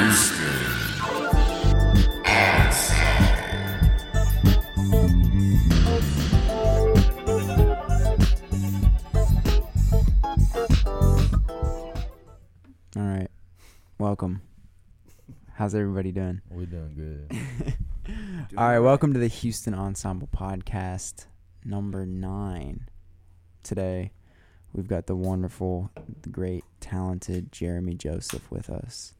All right. Welcome. How's everybody doing? We're doing good. All right, welcome to the Houston Ensemble Podcast number nine. Today, we've got the wonderful, the great, talented Jeremy Joseph with us.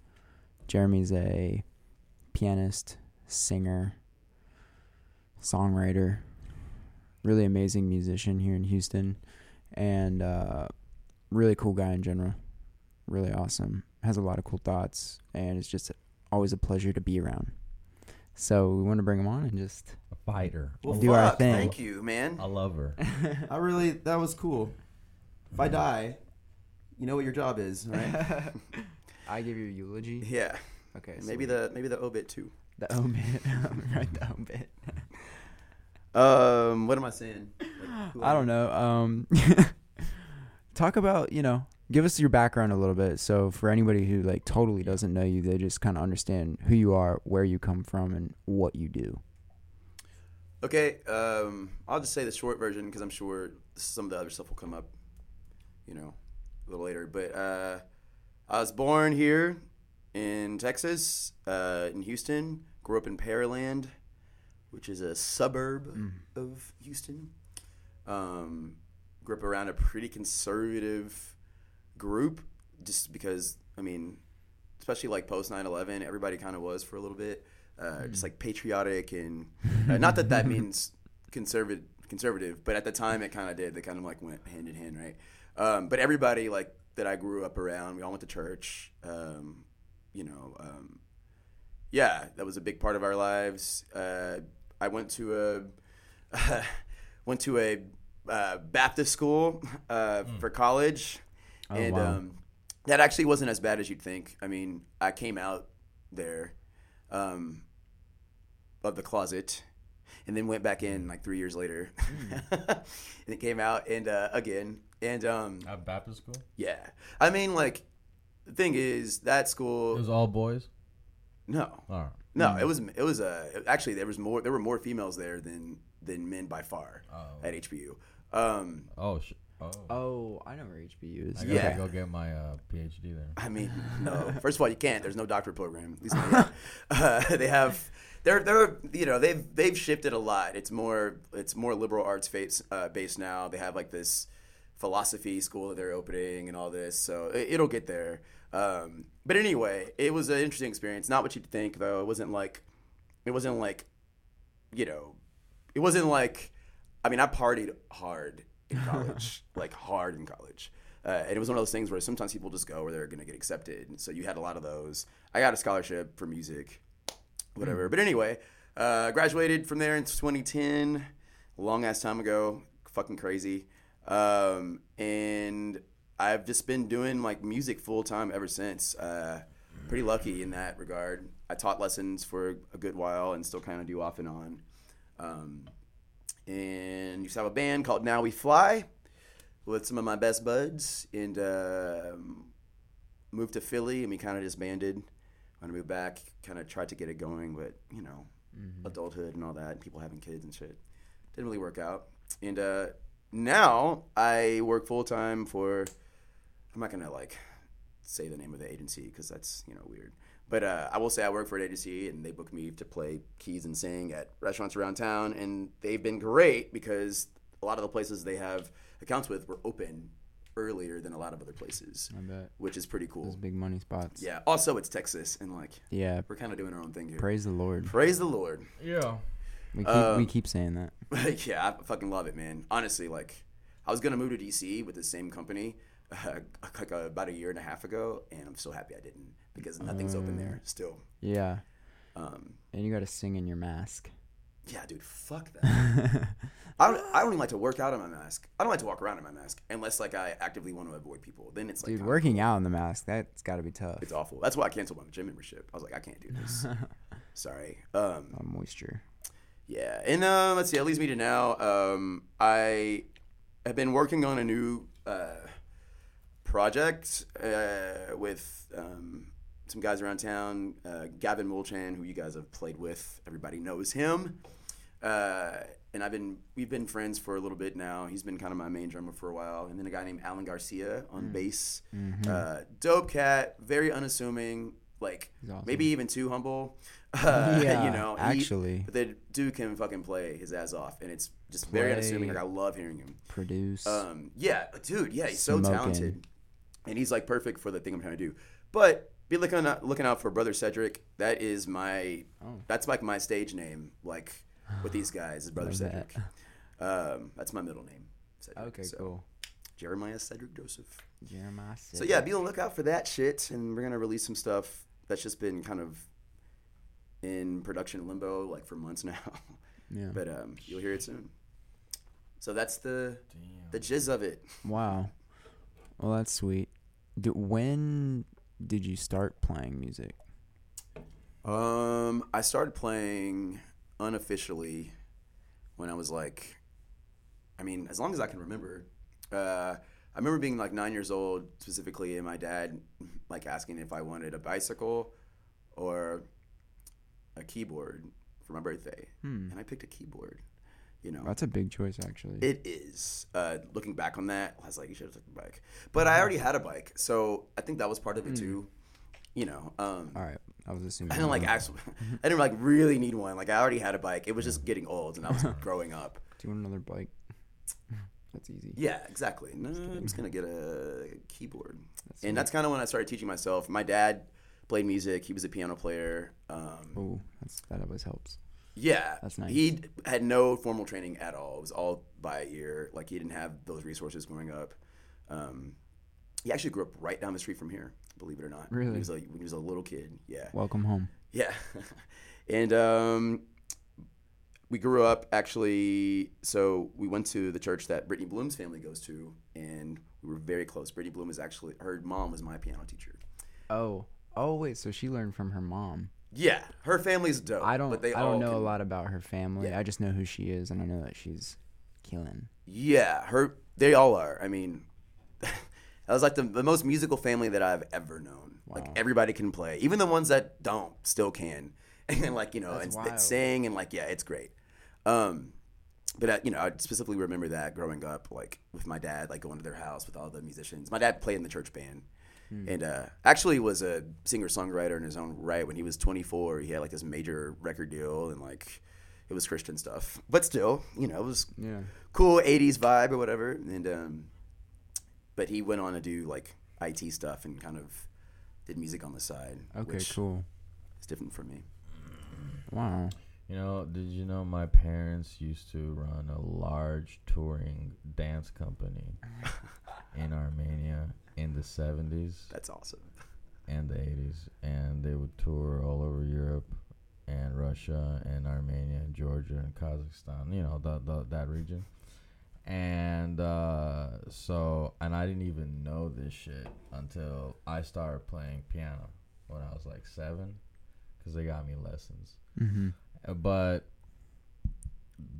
Jeremy's a pianist, singer, songwriter, really amazing musician here in Houston, and uh, really cool guy in general. Really awesome. Has a lot of cool thoughts, and it's just always a pleasure to be around. So we want to bring him on and just A fighter. Well, Do our thing. Thank you, man. I love her. I really that was cool. If I die, you know what your job is, right? I give you a eulogy. yeah. Okay, so maybe the maybe the obit too. the obit, right? The obit. Um, what am I saying? Like, I don't know. Um, talk about you know, give us your background a little bit. So for anybody who like totally doesn't know you, they just kind of understand who you are, where you come from, and what you do. Okay. Um, I'll just say the short version because I'm sure some of the other stuff will come up, you know, a little later. But uh, I was born here in Texas, uh, in Houston. Grew up in Pearland, which is a suburb of Houston. Um, grew up around a pretty conservative group, just because I mean, especially like post 9-11, everybody kind of was for a little bit. Uh, Just like patriotic and uh, not that that means conservative, conservative, but at the time it kind of did. They kind of like went hand in hand, right? Um, but everybody like that I grew up around, we all went to church. Um, you know, um, yeah, that was a big part of our lives. Uh, I went to a went to a uh, Baptist school uh, for college, Oh, and wow. um, that actually wasn't as bad as you'd think. I mean, I came out there um, of the closet, and then went back in like three years later, and it came out and uh, again, and um, At Baptist school? yeah, I mean, like the thing is that It school, was all boys? no, All right. no, it was it was uh, actually there was more there were more females there than than men by far Oh. at HBU. Um, Oh, sh- oh. Oh, I know where HBU is. I gotta yeah. go get my uh, PhD there. I mean, no. First of all, you can't. There's no doctorate program. At least not yet. Uh, they have. They're they're you know they've they've shifted a lot. It's more it's more liberal arts based uh, based now. They have like this philosophy school that they're opening and all this. So it, it'll get there. Um, but anyway, it was an interesting experience. Not what you'd think though. It wasn't like it wasn't like you know it wasn't like I mean I partied hard in college, like hard in college. Uh, and it was one of those things where sometimes people just go where they're going to get accepted. And so you had a lot of those. I got a scholarship for music, whatever. But anyway, uh, graduated from there in 2010, long ass time ago, fucking crazy. Um, and I've just been doing like music full time ever since. Uh, pretty lucky in that regard. I taught lessons for a good while and still kind of do off and on. Um, and used to have a band called Now We Fly with some of my best buds and um moved to Philly and we kind of disbanded. When I moved back, kind of tried to get it going, but you know, adulthood and all that, and people having kids and shit, didn't really work out. And uh, now I work full time for. I'm not gonna like say the name of the agency because that's you know weird. But uh, I will say I work for an agency and they book me to play keys and sing at restaurants around town, and they've been great because a lot of the places they have accounts with were open earlier than a lot of other places, I bet which is pretty cool. those big money spots. Yeah. Also, it's Texas, and like yeah. we're kind of doing our own thing here. Praise the Lord. Praise the Lord. Yeah. We keep Um, we keep saying that. Like, yeah, I fucking love it, man. Honestly, like I was gonna move to DC with the same company uh, like uh, about a year and a half ago, and I'm so happy I didn't because nothing's open there still. Yeah, Um, and you got to sing in your mask. yeah, dude, fuck that. I don't, I don't even like to work out in my mask. I don't like to walk around in my mask unless like I actively want to avoid people. Then it's like Dude, working out in the mask, that's got to be tough. It's awful. That's why I canceled my gym membership. I was like, I can't do this. Sorry. Um, moisture. Yeah, and uh, let's see. That leads me to now. Um, I have been working on a new uh, project uh, with um, some guys around town. Uh, Gavin Mulchan, who you guys have played with, everybody knows him. Uh, and I've been we've been friends for a little bit now. He's been kind of my main drummer for a while. And then a guy named Alan Garcia on bass. Uh, dope cat, very unassuming, like awesome. maybe even too humble. Uh, Yeah, you know, he- actually. but the dude can fucking play his ass off, and it's just very unassuming. Like I love hearing him. Produce. Um, yeah, dude, yeah, he's so talented, and he's like perfect for the thing I'm trying to do. But be looking out, looking out for brother Cedric. That is my, Oh. that's like my stage name. Like with these guys, His brother Love that. Cedric. Um, that's my middle name. Cedric. okay, So, cool. Jeremiah Cedric Joseph. Jeremiah. So yeah, be on the lookout for that shit, and we're gonna release some stuff that's just been kind of in production limbo like for months now. Yeah. but um, you'll hear it soon. So that's the Damn. the jizz of it. Wow. Well, that's sweet. Do, when did you start playing music? Um, I started playing unofficially when I was like, I mean, as long as I can remember. Uh, I remember being like nine years old specifically, and my dad like asking if I wanted a bicycle or a keyboard for my birthday, Hmm. and I picked a keyboard. You know, That's a big choice, actually. It is. Uh, looking back on that, I was like, you should have took the bike. But I already had a bike, so I think that was part of it too. You know, um, All right. I was assuming. I didn't like actually, I didn't like really need one. Like I already had a bike. It was just getting old, and I was growing up. Do you want another bike? That's easy. Yeah, exactly. No, I'm just gonna get a keyboard, That's and that's kind of when I started teaching myself. My dad played music. He was a piano player. Um, Oh, that's that always helps. Yeah, That's nice. He had no formal training at all. It was all by ear. Like he didn't have those resources growing up. Um, he actually grew up right down the street from here. Believe it or not. When Really? he was a, when he was a little kid. Yeah. Welcome home. Yeah. and um, we grew up actually. So we went to the church that Brittany Bloom's family goes to, and we were very close. Brittany Bloom is actually her mom was my piano teacher. Oh. Oh wait, so she learned from her mom. Yeah, her family's dope. I don't. But they I don't know a lot about her family. Yeah. I just know who she is, and I know that she's killing. Yeah, her. They all are. I mean, was like the, the most musical family that I've ever known. Like everybody can play, even the ones that don't still can, and like you know, That's and wild. sing and like yeah, it's great. Um, but uh, you know, I specifically remember that growing up, like with my dad, like going to their house with all the musicians. My dad played in the church band. Hmm. And uh, actually was a singer songwriter in his own right. When he was 24, he had like this major record deal, and like it was Christian stuff. But still, you know, it was Yeah. cool 80s vibe or whatever and um but he went on to do like IT stuff and kind of did music on the side Okay. which Cool. It's different for me Wow. You know, did you know my parents used to run a large touring dance company in Armenia in the 70s that's awesome and the 80s and they would tour all over Europe and Russia and Armenia and Georgia and Kazakhstan, you know, the, the, that region. And uh, so, and I didn't even know this shit until I started playing piano when I was like seven because they got me lessons. Mm-hmm. Uh, But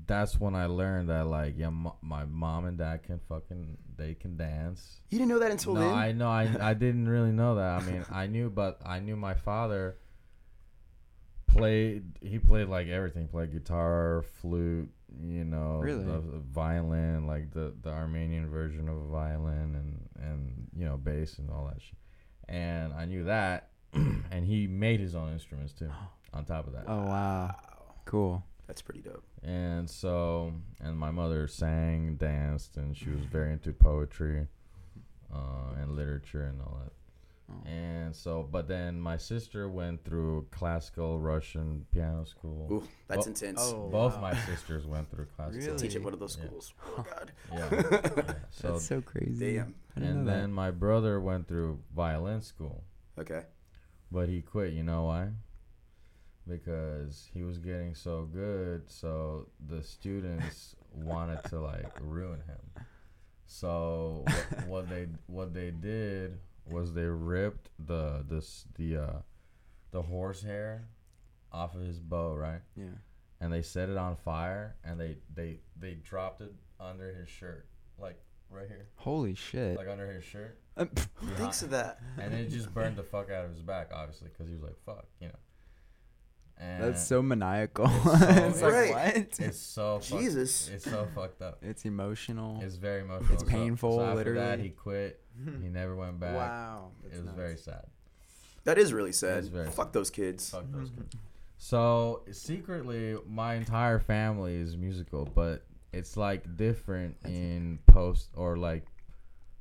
that's when I learned that, like, yeah, m- my mom and dad can fucking, they can dance you didn't know that until no, then I know. I I didn't really know that. I mean, I knew, but I knew my father played. He played like everything. Played guitar, flute. You know, Really? the, the violin, like the the Armenian version of a violin, and and you know, bass and all that shit. And I knew that, and he made his own instruments too. On top of that, Oh wow. Cool. that's pretty dope and so, and my mother sang, danced, and she was very into poetry uh, and literature and all that. Oh. And so, but then my sister went through classical Russian piano school. Ooh, that's Bo- intense Oh. Both wow. my sisters went through classical. Really? teach at one of those Yeah. schools oh god Yeah. yeah. So, That's so crazy. damn and know then my brother went through violin school, okay but he quit. You know why? Because he was getting so good, so the students wanted to like ruin him. So what, what they what they did was they ripped the this the uh the horsehair off of his bow, right? Yeah. And they set it on fire and they they they dropped it under his shirt, like right here, Holy shit. like under his shirt. Who thinks of that? and it just burned the fuck out of his back, obviously, because he was like, "Fuck," you know. And That's so maniacal. It's it's so- like Right. what? It's so fuck- Jesus. it's so fucked up. It's emotional. It's very emotional. It's painful, So, after that, literally. he quit. He never went back. wow. It was very sad. That is really sad. It's very Fuck those kids. Fuck those kids. So secretly, my entire family is musical, but it's like different in post or like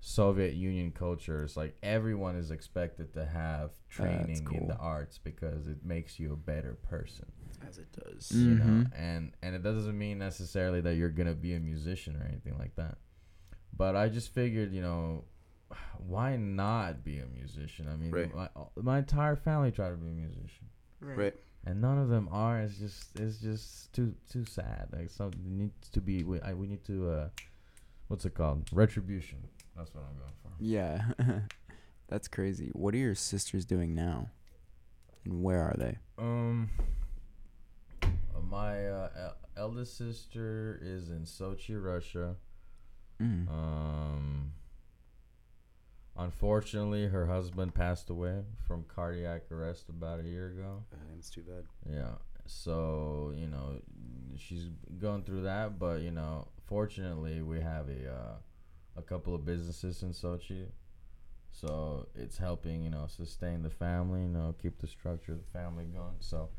Soviet Union culture. It's like everyone is expected to have training in the arts because it makes you a better person. As it does. Mm. You know, Mhm. and and it doesn't mean necessarily that you're gonna be a musician or anything like that. But I just figured, you know, why not be a musician? I mean, Right. my, my entire family tried to be a musician Right. and none of them are. It's just it's just too too sad. Like something needs to be. We I, we need to. uh What's it called? Retribution. That's what I'm going for. Yeah. That's crazy. What are your sisters doing now? And where are they? Um, uh, my uh, el- eldest sister is in Sochi, Russia. Mm. Um, unfortunately, her husband passed away from cardiac arrest about a year ago. Uh, it's too bad. Yeah. So, you know, she's going through that, but you know, fortunately we have a uh, a couple of businesses in Sochi. So, it's helping, you know, sustain the family, you know, keep the structure of the family going. So,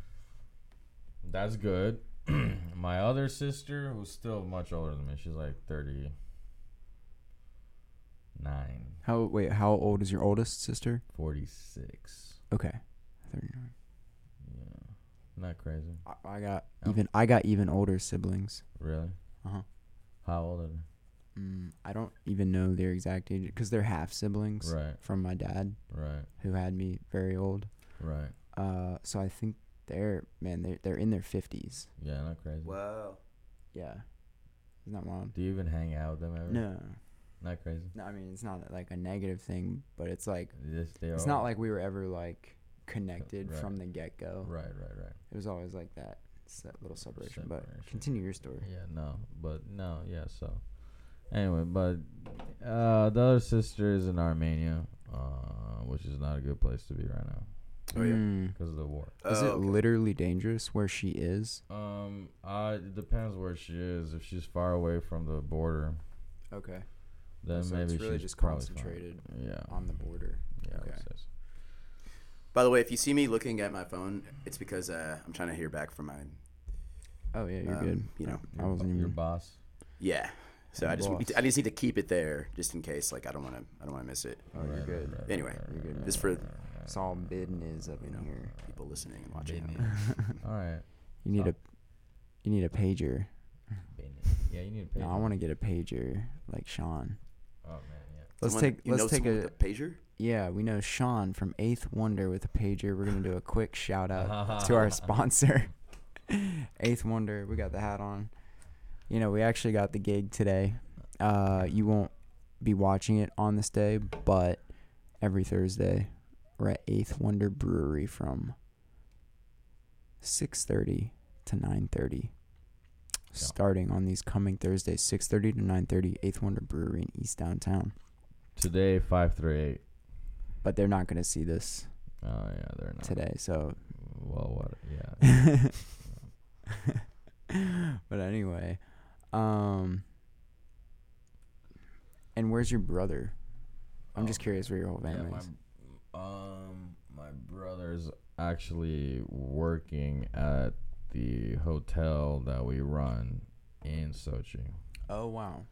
that's good. My other sister, who's still much older than me, she's like 39. How wait, how old is your oldest sister? 46. Okay. 39. Yeah. Not crazy. I, I got even I got even older siblings. Really? Uh-huh. How old are they? Mm, I don't even know their exact age because they're half siblings Right, from my dad right, who had me very old. right. Uh, so I think they're man, they're they're in their fifties. Yeah, not crazy. Wow. Yeah, isn't that wild? Do you even hang out with them ever? No, Not crazy. no. I mean, it's not like a negative thing, but it's like Yes, they it's not like we were ever like connected Right. from the get go. Right, right, right. It was always like that, it's that little separation. But continue your story. Yeah, no, but no, yeah. So, anyway, but uh, the other sister is in Armenia, uh, which is not a good place to be right now Oh, yeah. Mm. because of the war. Is Oh, it okay. literally dangerous where she is? Um, uh, it depends where she is. If she's far away from the border, Okay. then So maybe it's really she's just probably fine. concentrated Yeah, on the border. yeah. Okay. say. By the way, if you see me looking at my phone, it's because uh, I'm trying to hear back from my. Oh yeah, you're Um, good. you know, I wasn't bo- even. your boss. Yeah. So I just. I just need to keep it there just in case. Like I don't want to I don't want to miss it. Oh, you're good. right, right, Anyway, right, you're good. right, Just for-. It's all business up in You know, here. people listening and watching. All right. You need So- a, you need a pager. Yeah, you need to pay. No, I want to get a pager like Sean. Oh man, yeah. Let's Someone- take you let's take a with a pager. yeah. We know Sean from Eighth Wonder with a pager. We're gonna do a quick shout out to our sponsor, Eighth Wonder. We got the hat on. You know, we actually got the gig today. Uh, you won't be watching it on this day, but every Thursday we're at Eighth Wonder Brewery from six thirty to nine thirty. Starting on these coming Thursdays, six thirty to nine thirty, Eighth Wonder Brewery in East Downtown. Today, five three eight. But they're not gonna see this Oh yeah, they're not. today, so Well, what? Yeah. but anyway, um, and where's your brother? I'm just Um, curious where your whole yeah, family my, is. um, my brother's actually working at the hotel that we run in Sochi. Oh wow,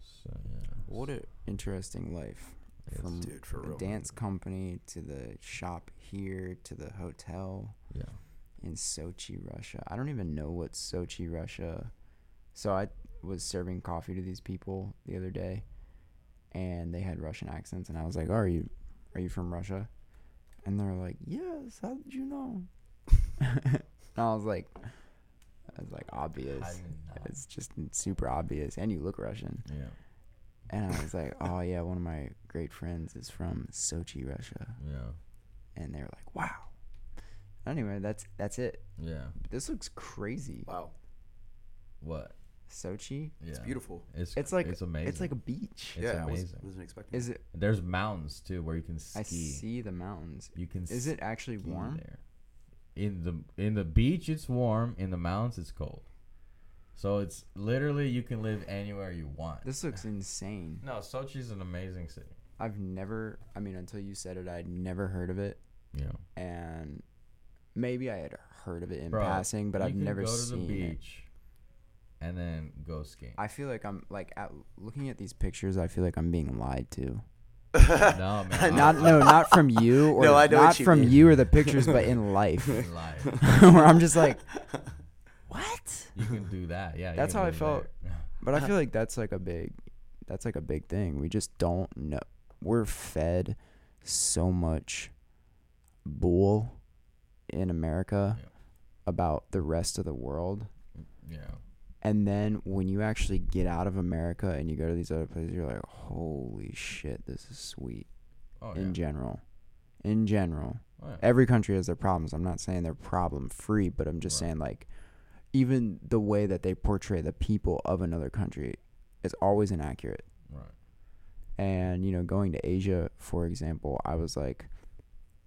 So yeah. what an interesting life Yes. from Dude, for the real. dance company to the shop here to the hotel Yeah. in Sochi, Russia. I don't even know what Sochi, Russia. So I was serving coffee to these people the other day, and they had Russian accents, and I was like, oh, "Are you, are you from Russia?" And they're like, "Yes. How did you know?" and I was like, "I was like obvious. How do you know? It's just super obvious, and you look Russian." Yeah. And I was like, "Oh yeah, one of my great friends is from Sochi, Russia," Yeah. and they were like, "Wow." Anyway, that's that's it. Yeah. This looks crazy. Wow. What? Sochi. Yeah. It's beautiful. It's It's like it's amazing. It's like a beach. It's yeah, I was, amazing. wasn't expecting. Is it? There's mountains too where you can ski. I see the mountains. You can. Is it actually ski warm? there? In the in the beach, it's warm. In the mountains, it's cold. So it's literally you can live anywhere you want. This looks insane. no, Sochi's an amazing city. I've never. I mean, until you said it, I'd never heard of it, Yeah. and maybe I had heard of it in Bro, passing, but you I've can never go to seen the it. beach and then go skiing. I feel like I'm like at, looking at these pictures. I feel like I'm being lied to. no man, Not no, not from you or No, I know not you from mean. you or the pictures, but in life, in life. where I'm just like, what? You can do that. Yeah. That's how I felt. But I feel like that's like a big, that's like a big thing. We just don't know. We're fed so much bull in America Yeah. about the rest of the world. Mm, yeah. And then when you actually get out of America and you go to these other places, you're like, holy shit, this is sweet. Oh yeah. In general, in general, Oh, yeah. every country has their problems. I'm not saying they're problem free, but I'm just Right. saying like, even the way that they portray the people of another country is always inaccurate. Right. And you know, going to Asia, for example, I was like,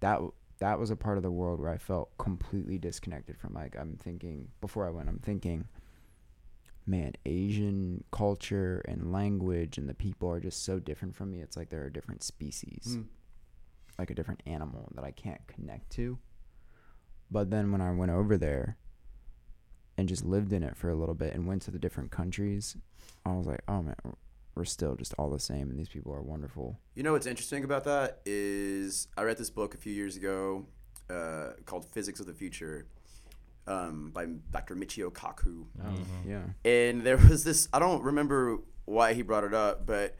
that that was a part of the world where I felt completely disconnected from. Like, I'm thinking before I went, I'm thinking, man, Asian culture and language and the people are just so different from me. It's like they're a different species, Mm. like a different animal that I can't connect to. But then when I went over there and just lived in it for a little bit and went to the different countries, I was like, oh man, we're still just all the same, and these people are wonderful. You know what's interesting about that is I read this book a few years ago uh, called Physics of the Future um, by Dr. Michio Kaku. Mhm. Yeah. And there was this, I don't remember why he brought it up, but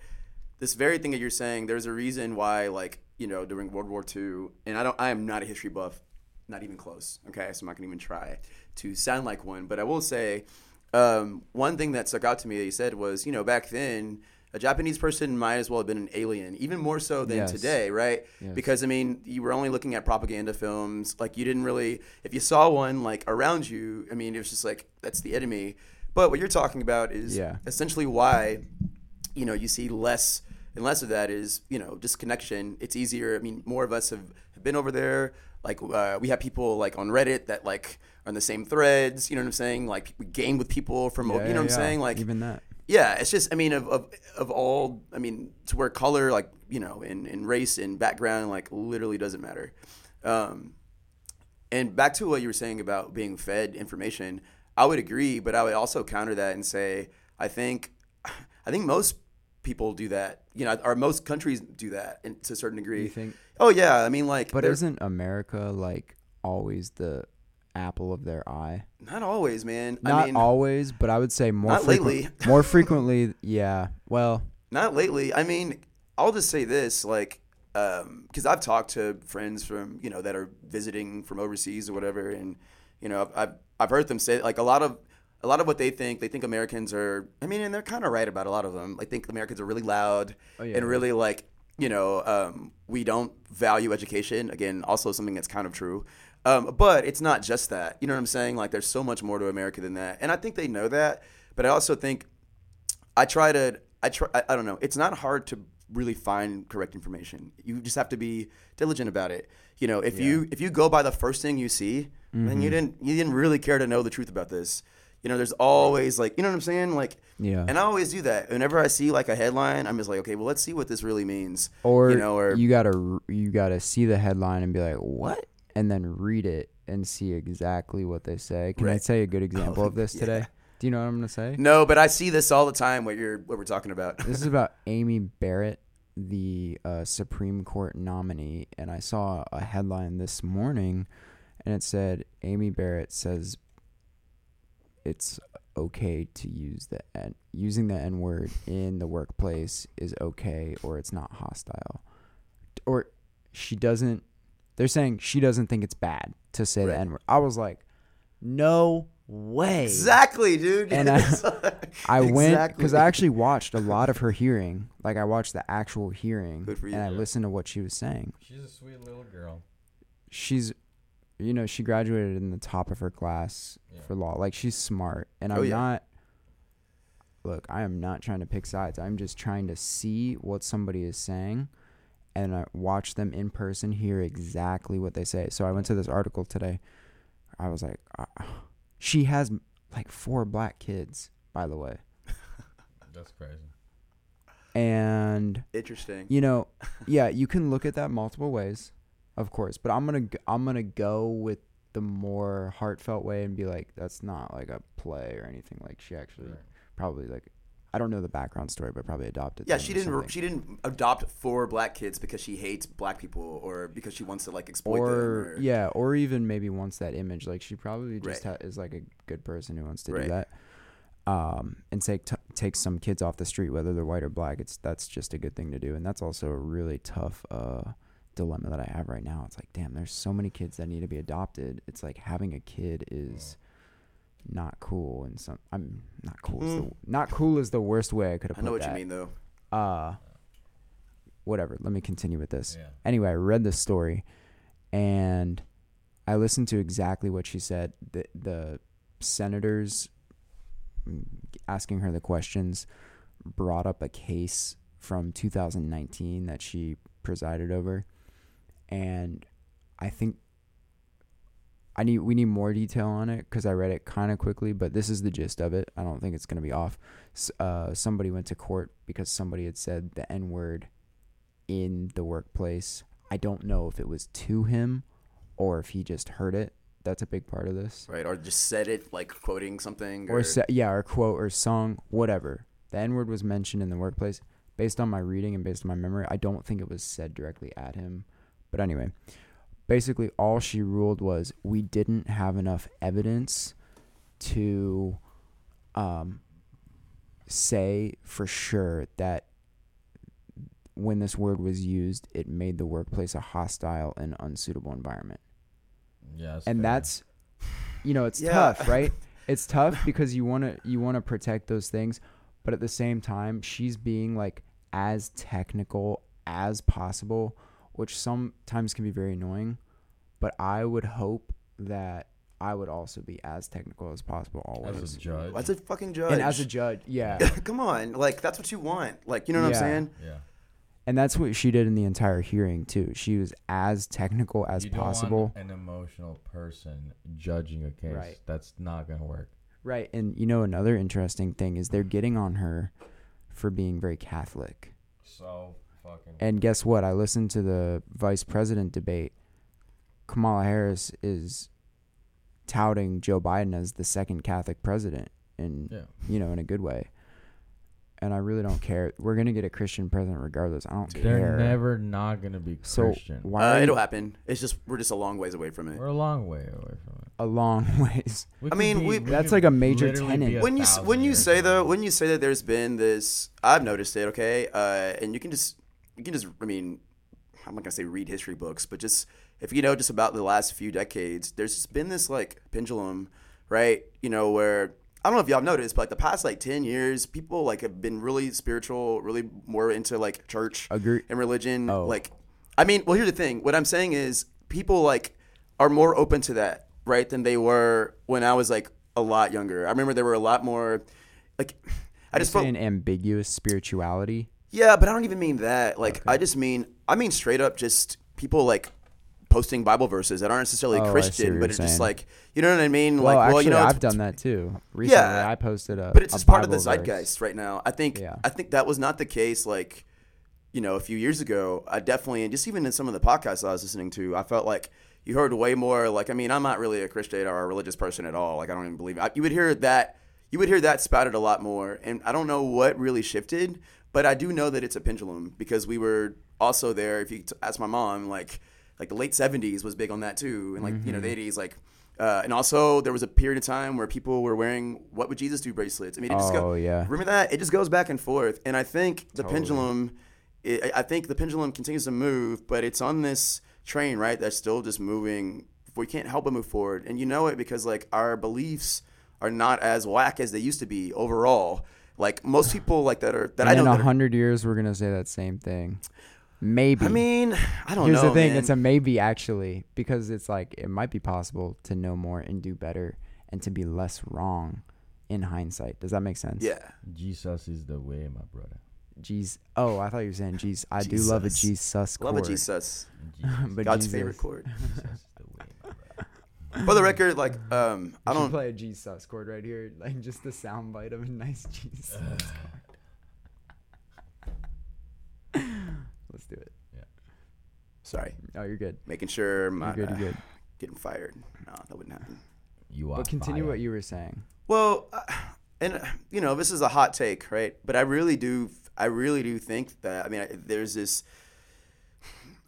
this very thing that you're saying, there's a reason why, like, you know, during World War II, and I don't, I am not a history buff, not even close, okay? So I'm not gonna even try to sound like one, but I will say, um, one thing that stuck out to me that he said was, you know, back then, a Japanese person might as well have been an alien, even more so than Yes. today, right? Yes. Because I mean, you were only looking at propaganda films. Like you didn't really, if you saw one like around you, I mean, it was just like that's the enemy. But what you're talking about is Yeah. essentially why, you know, you see less and less of that is you know disconnection. It's easier. I mean, more of us have, have been over there. Like uh, we have people like on Reddit that like are in the same threads. You know what I'm saying? Like we game with people from. Yeah, you know yeah, what I'm yeah. saying? Like even that. Yeah, it's just I mean of of, of all I mean to where color like you know and, and race and background like literally doesn't matter. Um, and back to what you were saying about being fed information, I would agree, but I would also counter that and say I think I think most people do that. You know, or most countries do that in, to a certain degree. You think? Oh yeah, I mean like, But isn't America like always the apple of their eye? not always, man. Not I mean, always, but I would say more Not frequent- lately. more frequently, yeah. Well, Not lately. I mean, I'll just say this, like, because I've talked to friends from you know that are visiting from overseas or whatever, and you know, I've, I've I've heard them say like a lot of a lot of what they think. They think Americans are. I mean, and they're kind of right about a lot of them. I think Americans are really loud Oh, yeah. and really like you know um, we don't value education. Again, also something that's kind of true. Um, but it's not just that. You know what I'm saying? Like, there's so much more to America than that, and I think they know that. But I also think I try to I try I, I don't know. It's not hard to really find correct information. You just have to be diligent about it. You know, if you if you go by the first thing you see, then you didn't you didn't really care to know the truth about this. You know, there's always like you know what I'm saying? Like yeah. and I always do that. Whenever I see like a headline, I'm just like, okay, well let's see what this really means. or you know, or you gotta you gotta see the headline and be like, what? And then read it and see exactly what they say. Can I Right. say a good example of this yeah. today? Do you know what I'm gonna say? No, but I see this all the time what you're what we're talking about. this is about Amy Barrett, the uh, Supreme Court nominee, and I saw a headline this morning, and it said Amy Barrett says it's okay to use the n using the n word in the workplace is okay or it's not hostile, or she doesn't. They're saying she doesn't think it's bad to say the n word. I was like, no way. exactly, dude. And I- I went Exactly. because I actually watched a lot of her hearing. Like I watched the actual hearing, Good for you. and I listened to what she was saying. She's a sweet little girl. She's, you know, she graduated in the top of her class Yeah. for law. Like she's smart, and Oh, I'm yeah. not. look, I am not trying to pick sides. I'm just trying to see what somebody is saying and I watch them in person, hear exactly what they say. So I went to this article today. I was like, uh, she has like four black kids, by the way. That's crazy. And Interesting. you know, yeah, you can look at that multiple ways, of course. But I'm gonna g- I'm gonna go with the more heartfelt way and be like, that's not like a play or anything. Like she actually Right. probably like, I don't know the background story, but probably adopted. Yeah, them she didn't. something. She didn't adopt four black kids because she hates black people or because she wants to like exploit them. or Or, yeah, or even maybe wants that image. Like she probably just Right. ha- is like a good person who wants to Right. do that. Um, and take t- take some kids off the street, whether they're white or black. It's that's just a good thing to do, and that's also a really tough uh dilemma that I have right now. It's like, damn, there's so many kids that need to be adopted. It's like having a kid is not cool, and some I'm not cool. Is the, Mm. not cool is the worst way I could have. Put it. I know put what you mean though. Uh, whatever. Let me continue with this Yeah. anyway, I read the story and I listened to exactly what she said. The the senators mm, asking her the questions brought up a case from 2019 that she presided over and I think I need we need more detail on it cuz I read it kind of quickly, but this is the gist of it. I don't think it's going to be off. Uh, somebody went to court because somebody had said the N word in the workplace. I don't know if it was to him or if he just heard it. That's a big part of this. Right, or just said it like quoting something. Or sa- yeah, or quote or song, whatever. The N word was mentioned in the workplace. Based on my reading and based on my memory, I don't think it was said directly at him. But anyway, basically all she ruled was we didn't have enough evidence to um, say for sure that when this word was used, it made the workplace a hostile and unsuitable environment. Yeah. that's and fair. that's, you know, it's Yeah. tough, right? It's tough because you want to you want to protect those things, but at the same time, she's being like as technical as possible, which sometimes can be very annoying. But I would hope that I would also be as technical as possible always. as a judge. As a fucking judge. and as a judge, yeah. Come on, like that's what you want. Like you know what Yeah. I'm saying? yeah. and that's what she did in the entire hearing too. She was as technical as you don't possible. Want an emotional person judging a case. Right. That's not gonna work. Right. And you know another interesting thing is they're getting on her for being very Catholic. So fucking. And guess what? I listened to the vice president debate. Kamala Harris is touting Joe Biden as the second Catholic president in yeah. you know, in a good way. And I really don't care. We're gonna get a Christian president regardless. I don't care. They're never not gonna be Christian. so Christian. why Uh, it'll happen. It's just we're just a long ways away from it. We're a long way away from it. a long ways? We I mean, be- we- That's could like a major literally tenet. a when you when you say though when you say that there's been this I've noticed it okay uh, and you can just you can just I mean I'm not gonna say read history books but just if you know just about the last few decades there's just been this like pendulum right you know where I don't know if y'all noticed but like the past like 10 years people like have been really spiritual really more into like church Agree. and religion Oh. like I mean well here's the thing what I'm saying is people like are more open to that right than they were when I was like a lot younger I remember there were a lot more like I just felt saying ambiguous spirituality. Yeah but I don't even mean that like I just mean I mean straight up just people like posting Bible verses that aren't necessarily Oh, I see what Christian but it's just like you know what I mean Well, like actually, well you know I've done that too. Recently, Yeah, I posted a. but it's a just part of the Bible verse. zeitgeist right now. I think Yeah. I think that was not the case like you know a few years ago. I definitely and just even in some of the podcasts I was listening to, I felt like you heard way more like I mean I'm not really a Christian or a religious person at all. Like I don't even believe I, you would hear that you would hear that spouted a lot more, and I don't know what really shifted, but I do know that it's a pendulum because we were also there. If you t- ask my mom, like like the late '70s was big on that too, and like you know the '80s like. Uh, and also, there was a period of time where people were wearing "What would Jesus do" bracelets. I mean, it just Oh, go, yeah. Remember that? It just goes back and forth, and I think the Totally. pendulum. It, I think the pendulum continues to move, but it's on this train, right? That's still just moving. We can't help but move forward, and you know it because like our beliefs are not as whack as they used to be overall. Like most people, like that are that And I know. in a hundred years, we're gonna say that same thing. Maybe. I mean, I don't Here's know. Here's the thing: man. it's a maybe actually, because it's like it might be possible to know more and do better, and to be less wrong in hindsight. Does that make sense? Yeah. Jesus is the way, my brother. Jeez. Oh, I thought you were saying jeez. I do love a Jesus. Jesus Love a Jesus. Jesus, But God's Jesus. favorite chord. For the record, like um, I I don't don't. play a G sus chord right here, like just the sound bite of a nice Jesus. Let's do it. Yeah. Sorry, Oh, you're good. making sure I'm You're good. uh, You're good. getting fired. No, that wouldn't happen. You are But continue fired. what you were saying. Well, uh, and uh, you know, this is a hot take, right? But I really do, I really do think that. I mean, I, there's this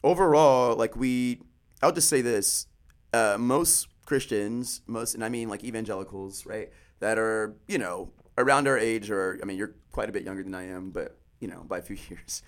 overall, like we. I'll just say this: uh, most Christians, most, and I mean like evangelicals, right, that are you know around our age, or I mean, you're quite a bit younger than I am, but you know, by a few years.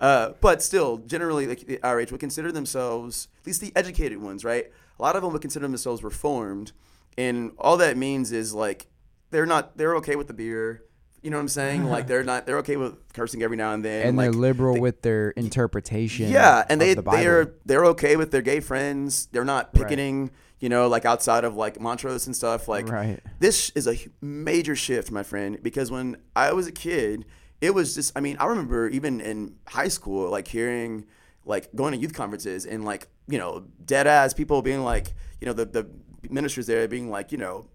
Uh, but still, generally, like our age would consider themselves, at least the educated ones, right? A lot of them would consider themselves reformed, and all that means is like they're not, they're okay with the beer. You know what I'm saying? Like they're not, they're okay with cursing every now and then. And like, they're liberal they- with their interpretation. yeah, and they the they're they're okay with their gay friends. They're not Right. picketing, you know, like outside of like Montrose and stuff. Like Right. this is a major shift, my friend, because when I was a kid, it was just. I mean, I remember even in high school, like hearing, like going to youth conferences and like you know, dead ass people being like, you know, the the ministers there being like, you know,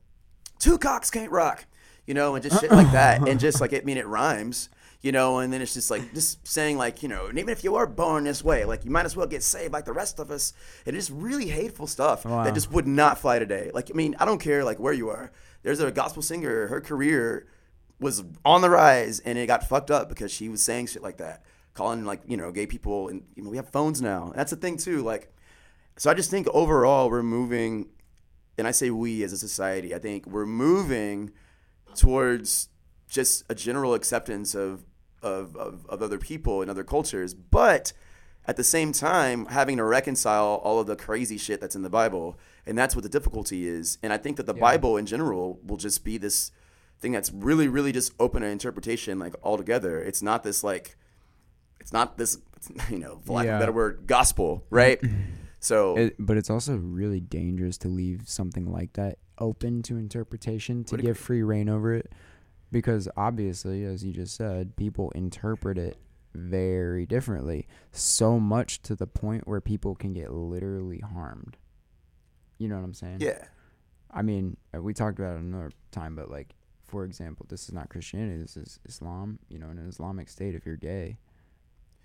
two cocks can't rock, you know, and just shit like that, and just like I mean, it rhymes, you know, and then it's just like just saying like, you know, and even if you are born this way, like you might as well get saved like the rest of us, and it's really hateful stuff Wow. that just would not fly today. Like, I mean, I don't care like where you are. There's a gospel singer, her career was on the rise, and it got fucked up because she was saying shit like that, calling like you know gay people, and you know we have phones now. And that's the thing too, like. So I just think overall we're moving, and I say we as a society, I think we're moving towards just a general acceptance of of, of, of other people and other cultures, but at the same time having to reconcile all of the crazy shit that's in the Bible, and that's what the difficulty is. And I think that the Yeah. Bible in general will just be this thing that's really, really just open to interpretation, like altogether. It's not this like, it's not this, you know, for lack of a better word, gospel, right? So It, but it's also really dangerous to leave something like that open to interpretation to give free reign over it. Because obviously as you just said people interpret it very differently. So much to the point where people can get literally harmed. You know what i'm saying? Yeah, i mean uh, we talked about it another time but like for example this is not christianity this is islam you know in an islamic state if you're gay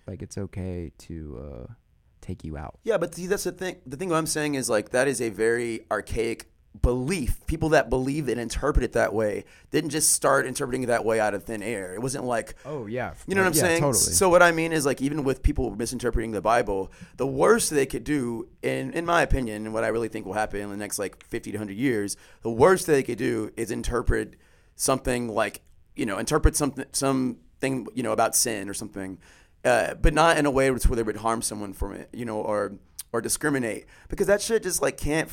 like it's okay to uh take you out Yeah, but see, that's the thing. The thing I'm saying is like that is a very archaic belief. People that believe and interpret it that way didn't just start interpreting it that way out of thin air. It wasn't like oh yeah you know what I'm yeah, saying. totally So what I mean is like even with people misinterpreting the Bible, the worst they could do, in in my opinion, and what I really think will happen in the next like 50 to 100 years, the worst they could do is interpret something like you know interpret something something you know about sin or something uh, but not in a way where they would harm someone from it, you know, or or discriminate because that shit just like can't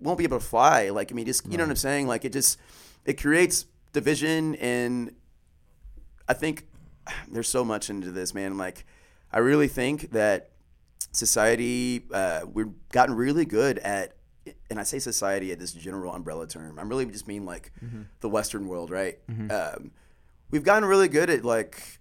won't be able to fly. Like I mean, just you know what I'm saying? Like it just it creates division, and I think there's so much into this, man. Like I really think that society uh, we've gotten really good at. And I say society at this general umbrella term. I'm really just mean like the Western world, right? Um, we've gotten really good at like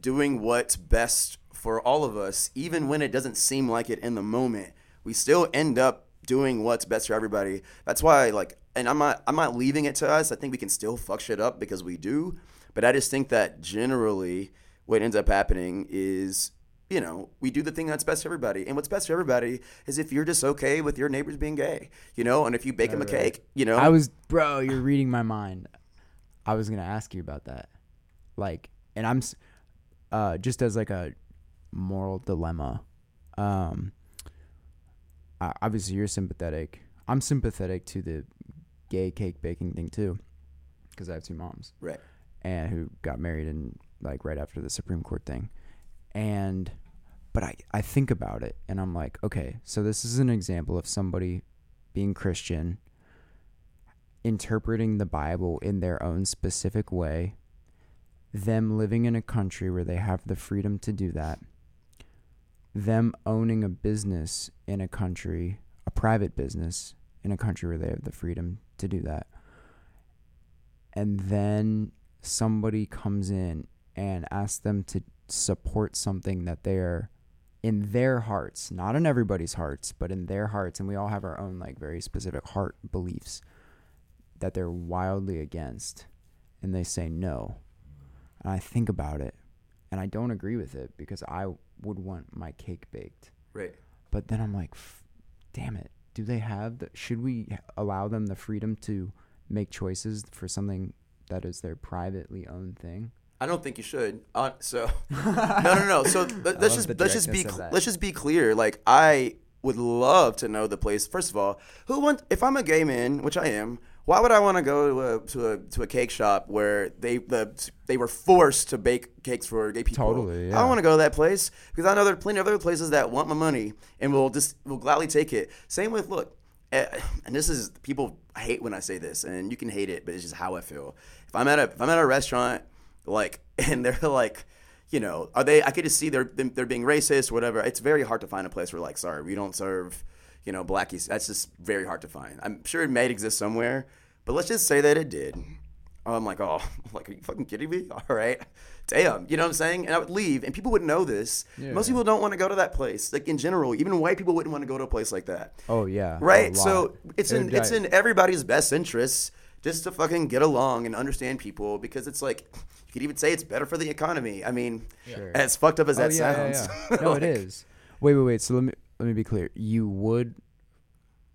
doing what's best for all of us, even when it doesn't seem like it in the moment. We still end up doing what's best for everybody. That's why, like, and I'm not, I'm not leaving it to us. I think we can still fuck shit up because we do. But I just think that generally, what ends up happening is, you know, we do the thing that's best for everybody. And what's best for everybody is if you're just okay with your neighbors being gay, you know, and if you bake them a Right, right. cake, you know. I was, bro. You're reading my mind. I was gonna ask you about that, like, and I'm, uh, just as like a moral dilemma. Um, obviously you're sympathetic. I'm sympathetic to the gay cake baking thing too, because I have two moms right. and who got married in like right after the Supreme Court thing. And but I I think about it and I'm like, okay, so this is an example of somebody being Christian interpreting the Bible in their own specific way, them living in a country where they have the freedom to do that, them owning a business in a country, a private business in a country where they have the freedom to do that. And then somebody comes in and asks them to support something that they're in their hearts, not in everybody's hearts, but in their hearts, and we all have our own like very specific heart beliefs that they're wildly against, and they say no. And I think about it, and I don't agree with it because I would want my cake baked. Right. But then I'm like, damn it. Do they have the, should we allow them the freedom to make choices for something that is their privately owned thing? I don't think you should. Uh, so no, no, no. So let, let's just let's just be cl- let's just be clear. Like I would love to know the place. First of all, who want if I'm a gay man, which I am. Why would I want to go to a, to a to a cake shop where they the they were forced to bake cakes for gay people? Totally, I yeah. don't want to go to that place because I know there are plenty of other places that want my money and will just will gladly take it. Same with look, eh, and this is people hate when I say this, and you can hate it, but it's just how I feel. If I'm at a if I'm at a restaurant, like, and they're like, you know, are they? I could just see they're they're being racist or whatever. It's very hard to find a place where like, sorry, we don't serve, you know, blackies. That's just very hard to find. I'm sure it may exist somewhere, but let's just say that it did. I'm like, oh, like, are you fucking kidding me? All right, damn, you know what I'm saying? And I would leave, and people would know this. Most people don't want to go to that place. Like in general, even white people wouldn't want to go to a place like that. Oh yeah. Right. So it's in it's in everybody's best interest just to fucking get along and understand people because it's like you could even say it's better for the economy. I mean, Sure. as fucked up as Oh, that yeah, yeah, sounds. yeah. No, like, it is. Wait, wait, wait. So let me let me be clear. You would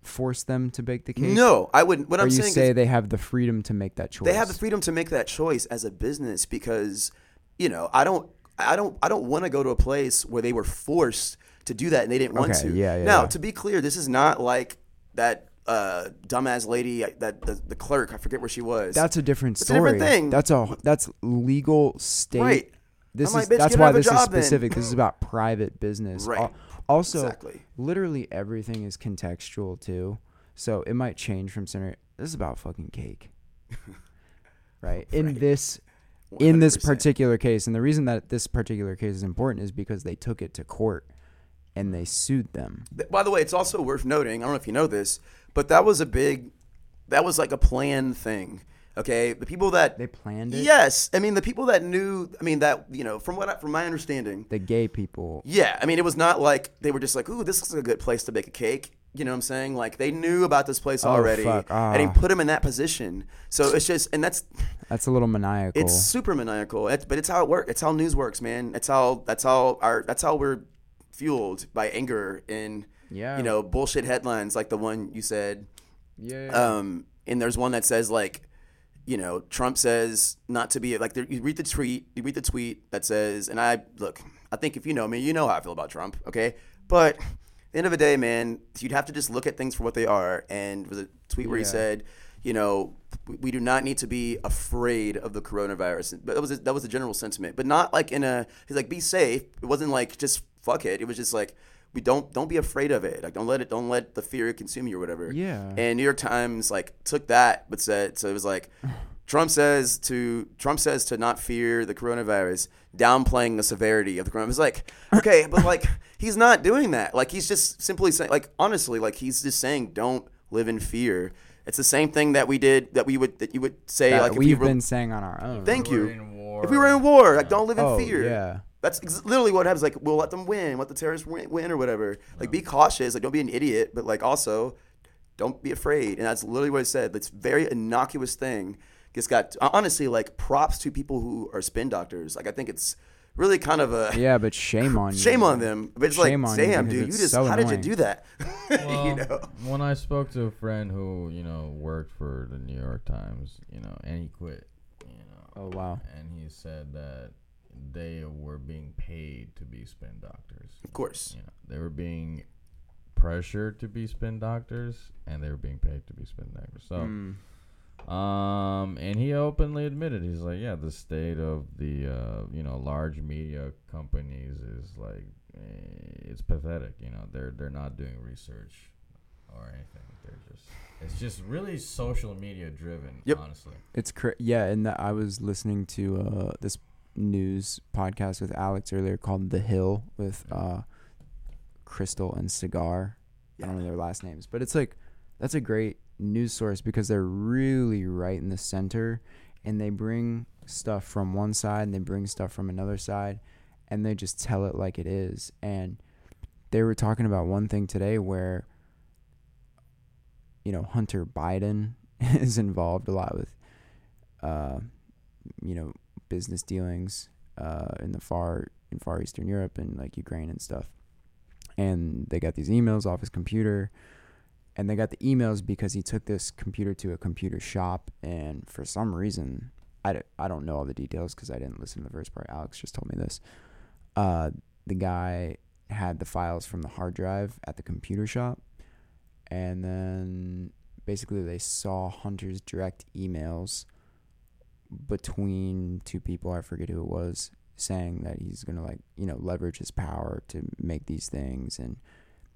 force them to bake the cake? No, I wouldn't. What or I'm you saying say is they have the freedom to make that choice? they have the freedom to make that choice as a business because you know I don't I don't I don't want to go to a place where they were forced to do that and they didn't want Okay, to. yeah, yeah, Now, yeah. to be clear, this is not like that uh, dumbass lady that the, the clerk. I forget where she was. That's a different It's a story. different thing. That's a that's legal state. Right. This I'm is like, "Bitch, that's get why this is job then." specific. This is about private business. Right. Al- Also, Exactly. literally everything is contextual too. So it might change from center. This is about fucking cake. right. In Right. this in this 100%. particular case, and the reason that this particular case is important is because they took it to court and they sued them. By the way, it's also worth noting. I don't know if you know this, but that was a big, that was like a planned thing. Okay, the people that They planned it. yes, I mean the people that knew. I mean that you know from what I, from my understanding. The gay people. Yeah, I mean it was not like they were just like, ooh, this looks like a good place to bake a cake. You know what I'm saying? Like they knew about this place Oh, already, fuck. and he Ah. put him in that position. So it's just, and that's That's a little maniacal. it's super maniacal. It's, but it's how it works. It's how news works, man. It's how that's how our that's how we're fueled by anger and Yeah. you know bullshit headlines like the one you said. yeah. Um, and there's one that says like, you know, Trump says not to be like. You read the tweet. You read the tweet that says, and I look. I think if you know me, you know how I feel about Trump. Okay, but. At the end of the day, man, you'd have to just look at things for what they are. And was a tweet where he said, you know, we- we do not need to be afraid of the coronavirus. But that was a, that was the general sentiment, but not like in a. He's like, be safe. It wasn't like just fuck it. It was just like, we don't don't be afraid of it. Like don't let it don't let the fear consume you or whatever. Yeah. And New York Times like took that, but said so it was like. Trump says to Trump says to not fear the coronavirus, downplaying the severity of the coronavirus. It's like, okay, but like he's not doing that. Like he's just simply saying, like honestly, like he's just saying, don't live in fear. It's the same thing that we did that we would that you would say that like we've you were- been saying on our own. Thank We're you. in war. If we were in war, like don't live in Oh, fear. yeah. That's ex- literally what happens. Like we'll let them win, let the terrorists win, win or whatever. Like be cautious. Like don't be an idiot, but like also don't be afraid. And that's literally what it said. It's very innocuous thing. It's got honestly like props to people who are spin doctors. Like I think it's really kind of a Yeah, but shame on you. shame on them. But it's Shame like, on you damn, because dude, you it's just so how did you do that? Well, you know. when I spoke to a friend who you know worked for the New York Times, you know, and he quit, you know, Oh wow. and he said that they were being paid to be spin doctors. Of course. You know, they were being pressured to be spin doctors, and they were being paid to be spin doctors. So, Mm. um, and he openly admitted he's like, yeah, the state of the uh, you know large media companies is like eh, it's pathetic. You know, they're they're not doing research or anything. They're just it's just really social media driven. Yep. Honestly, It's cra- yeah, and that I was listening to uh, this news podcast with Alex earlier called The Hill with uh, Krystal and Saagar. I don't know their last names, but it's like that's a great news source because they're really right in the center and they bring stuff from one side and they bring stuff from another side and they just tell it like it is. And they were talking about one thing today where you know Hunter Biden is involved a lot with uh you know business dealings uh in the far in far eastern Europe and like Ukraine and stuff. And they got these emails off his computer and they got the emails because he took this computer to a computer shop and for some reason I don't, I don't know all the details because I didn't listen to the first part. Alex just told me this. Uh, the guy had the files from the hard drive at the computer shop, and then basically they saw Hunter's direct emails between two people. I forget who it was, saying that he's gonna like you know leverage his power to make these things and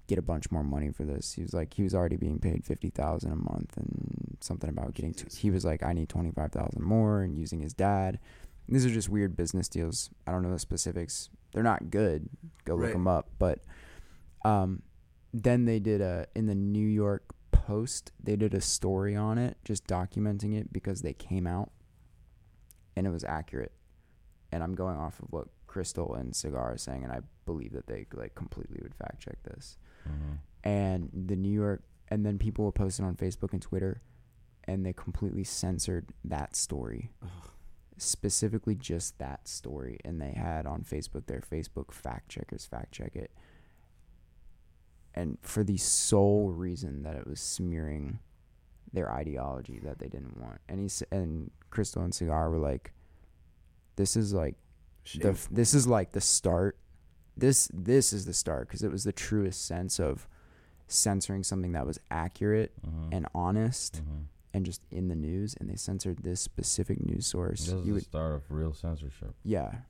get a bunch more money for this. He was like he was already being paid fifty thousand a month and something about getting to, he was like I need twenty five thousand more and using his dad. These are just weird business deals. I don't know the specifics. They're not good. Go look Right. them up. But um, then they did a in the New York Post. They did a story on it, just documenting it because they came out, and it was accurate. And I'm going off of what Krystal and Saagar are saying, and I believe that they like completely would fact check this Mhm. and the New York, and then people were posting on Facebook and Twitter, and they completely censored that story, specifically just that story, and they had on Facebook their Facebook fact checkers fact check it, and for the sole reason that it was smearing their ideology that they didn't want, and he and Krystal and Saagar were like, "This is like the this is like the start. This this is the start because it was the truest sense of censoring something that was accurate Mhm. and honest Mhm. and just in the news, and they censored this specific news source. This is You the would, start of real censorship. yeah,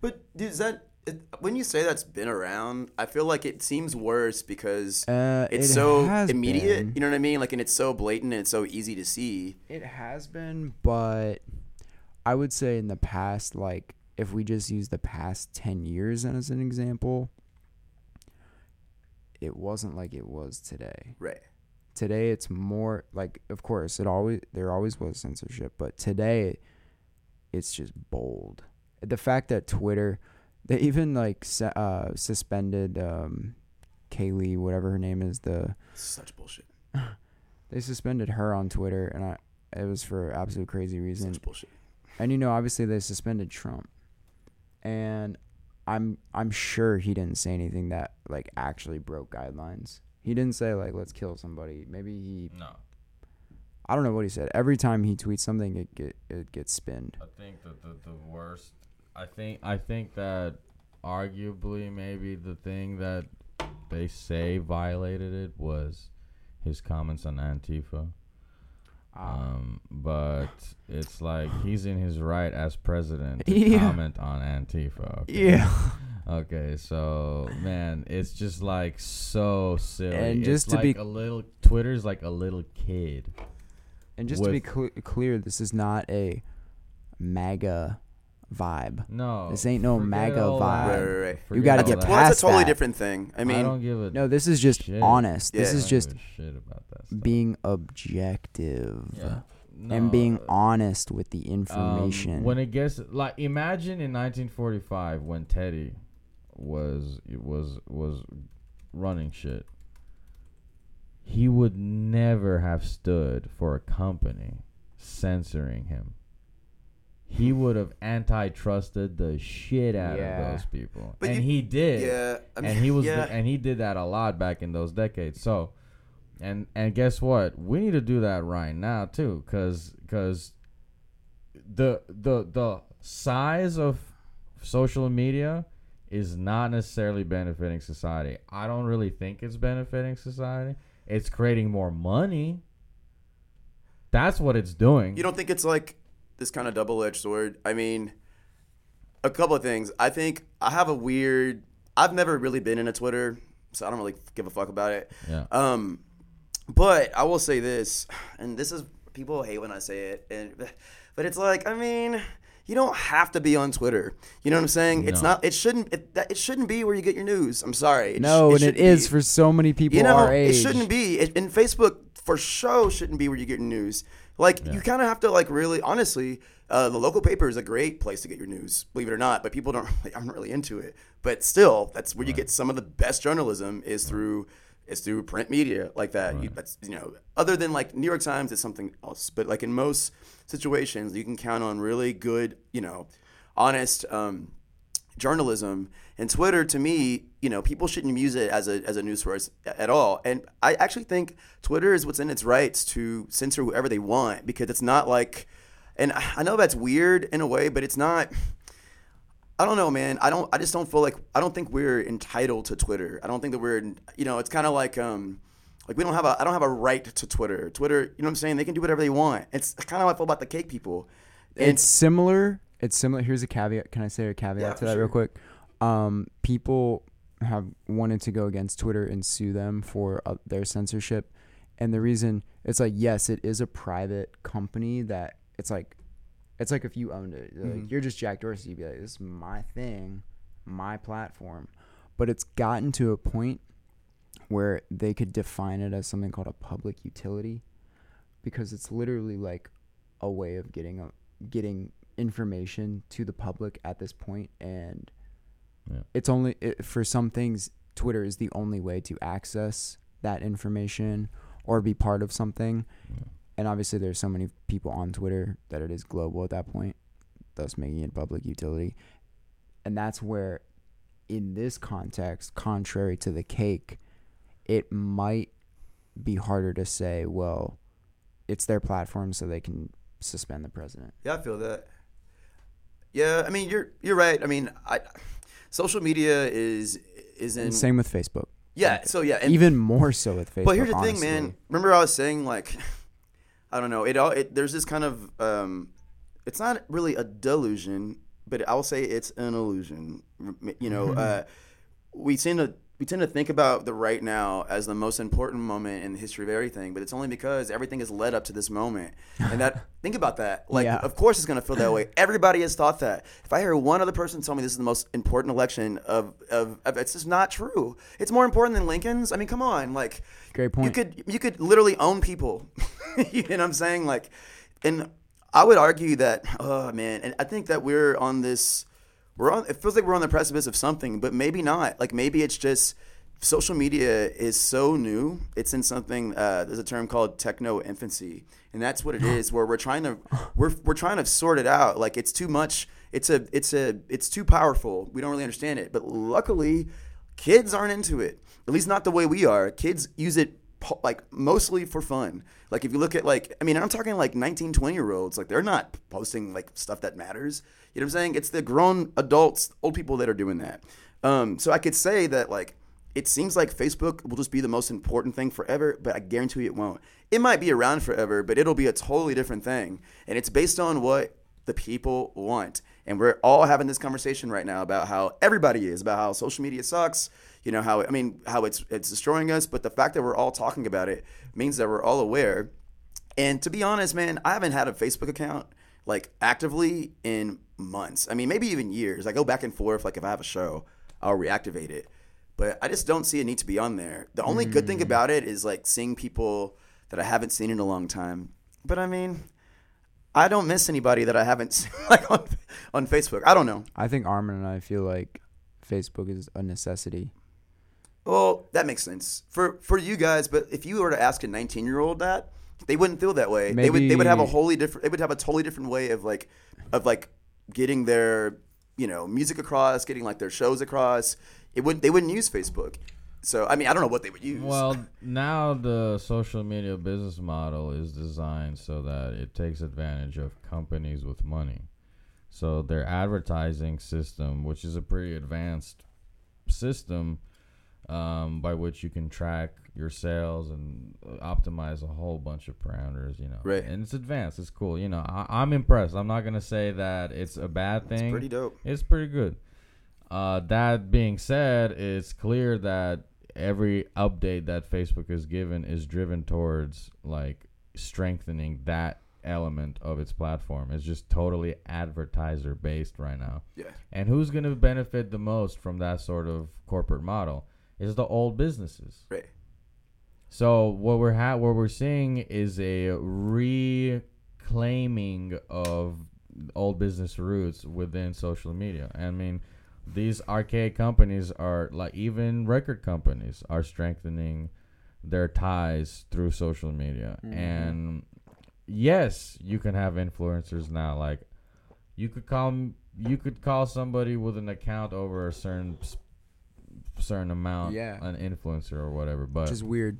But dude, is that it, when you say that's been around? I feel like it seems worse because uh, it's it so immediate. been. You know what I mean? Like, and it's so blatant and it's so easy to see. It has been, but I would say in the past, like if we just use the past ten years as an example, it wasn't like it was today. Right. today it's more like of course it always there always was censorship but today it's just bold the fact that twitter they even like uh, suspended um Kayleigh whatever her name is the Such bullshit. they suspended her on twitter and i it was for absolute crazy reason Such bullshit. and you know obviously they suspended trump and i'm i'm sure he didn't say anything that like actually broke guidelines he didn't say like let's kill somebody maybe he No, I don't know what he said. Every time he tweets something, it get it gets spinned. I think that the, the worst. I think I think that arguably maybe the thing that they say violated it was his comments on Antifa. Um, but it's like he's in his right as president to Yeah. comment on Antifa. Okay? yeah, Okay, so man, it's just like so silly. And It's just to like be- a little Twitter's like a little kid. and just to be cl- clear, this is not a MAGA vibe. No, This ain't no forget MAGA all vibe. that. Right, right, right. You gotta Forget get all that. Well, that's past a totally that. different thing. I I mean, don't give a No, this is just shit. honest. This Yeah. is I don't just give a shit about that stuff. being objective Yeah. and being No, honest with the um, information. when it gets like imagine in 1945 when Teddy was was was running shit. He would never have stood for a company censoring him. He would have antitrusted the shit out Yeah. of those people, But and you- he did. yeah. I mean, and he was yeah. and he did that a lot back in those decades. So, and and guess what? We need to do that right now too, because because the the the size of social media is not necessarily benefiting society. I don't really think it's benefiting society. It's creating more money. That's what it's doing. You don't think it's like this kind of double edged sword? I mean, a couple of things. I think I have a weird. I've never really been in a Twitter, so I don't really give a fuck about it. yeah. Um, but I will say this, and this is people hate when I say it, and but it's like I mean, you don't have to be on Twitter. You know what I'm saying? It's not. It shouldn't. It, that, it shouldn't be where you get your news. I'm sorry. It no, sh- and it is be. for so many people You know, our age. it shouldn't be. It, and Facebook for sure shouldn't be where you get your news. Like Yeah. you kind of have to like really honestly. Uh, the local paper is a great place to get your news, believe it or not. But people don't really, aren't really into it. But still, that's where you get some of the best journalism is through is through print media like that. You, that's you know, other than like New York Times, it's something else. But like in most situations, you can count on really good, you know, honest um, journalism. And Twitter, to me, you know, people shouldn't use it as a as a news source at all. And I actually think Twitter is what's in its rights to censor whoever they want because it's not like, and I know that's weird in a way, but it's not. I don't know, man. I don't. I just don't feel like. I don't think we're entitled to Twitter. I don't think that we're. You know, it's kind of like um, like we don't have a. I don't have a right to Twitter. Twitter. You know what I'm saying? They can do whatever they want. It's kind of how I feel about the cake people. And it's similar. It's similar. Here's a caveat. Can I say a caveat Yeah, to that sure. real quick? Um, people have wanted to go against Twitter and sue them for uh, their censorship, and the reason it's like yes, it is a private company that it's like, it's like if you owned it, like, Mm-hmm. you're just Jack Dorsey. You'd be like, this is my thing, my platform, but it's gotten to a point where they could define it as something called a public utility because it's literally like a way of getting a, getting information to the public at this point and Yeah. it's only it, for some things twitter is the only way to access that information or be part of something and obviously there's so many people on twitter that it is global at that point thus making it public utility and that's where in this context contrary to the cake it might be harder to say well it's their platform so they can suspend the president Yeah, I feel that. Yeah, I mean you're you're right. I mean, I social media is is in And same with facebook yeah. So yeah, and, even more so with facebook but here's the thing, man. Remember I was saying like, I don't know. It all it, there's this kind of um, it's not really a delusion, but I will say it's an illusion. You know, uh, we tend to we tend to think about the right now as the most important moment in the history of everything, but it's only because everything has led up to this moment. And that think about that. Like, Yeah. of course, it's going to feel that way. Everybody has thought that. If I hear one other person tell me this is the most important election of, of, of it's just not true. It's more important than Lincoln's. I mean, come on, like, Great point. You could you could literally own people. you know what I'm saying? Like, and I would argue that, oh man, and I think that we're on this. We're on. It feels like we're on the precipice of something, but maybe not. Like maybe it's just social media is so new. It's in something. Uh, there's a term called techno infancy, and that's what it is. Where we're trying to we're we're trying to sort it out. Like it's too much. It's a it's a it's too powerful. We don't really understand it. But luckily, kids aren't into it. At least not the way we are. Kids use it po- like mostly for fun. Like if you look at like I mean I'm talking like 19 20 year olds like they're not posting like stuff that matters. You know what I'm saying? It's the grown adults, old people that are doing that. Um, so I could say that like it seems like Facebook will just be the most important thing forever, but I guarantee it won't. It might be around forever, but it'll be a totally different thing. And it's based on what the people want. And we're all having this conversation right now about how everybody is, about how social media sucks, you know, how I mean, how it's it's destroying us, but the fact that we're all talking about it means that we're all aware. And to be honest, man, I haven't had a Facebook account like actively in months. I mean, maybe even years. I go back and forth like if I have a show, I'll reactivate it. But I just don't see a need to be on there. The only good thing mm. about it is like seeing people that I haven't seen in a long time. But I mean, I don't miss anybody that I haven't seen like on on Facebook. I don't know. I think Armin and I feel like Facebook is a necessity. Well, that makes sense for for you guys. But if you were to ask a 19 year old that, they wouldn't feel that way. They would they would have a wholly different. They would have a totally different way of like of like getting their you know music across, getting like their shows across. It would they wouldn't use Facebook. So I mean, I don't know what they would use. Well, now the social media business model is designed so that it takes advantage of companies with money. So their advertising system, which is a pretty advanced system, um, by which you can track your sales and uh, optimize a whole bunch of parameters, you know. Right. And it's advanced. It's cool. You know, I, I'm impressed. I'm not gonna say that it's a bad thing. it's pretty dope. It's pretty good. Uh, that being said, it's clear that every update that Facebook is given is driven towards like strengthening that element of its platform. It's just totally advertiser based right now. Yeah. And who's going to benefit the most from that sort of corporate model? Is the old businesses. Right. So what we're ha- what we're seeing is a reclaiming of old business roots within social media. I mean, these archaic companies are like even record companies are strengthening their ties through social media. Mhm. And yes, you can have influencers now. Like you could call m- you could call somebody with an account over a certain certain amount Yeah. an influencer or whatever. But Which is weird.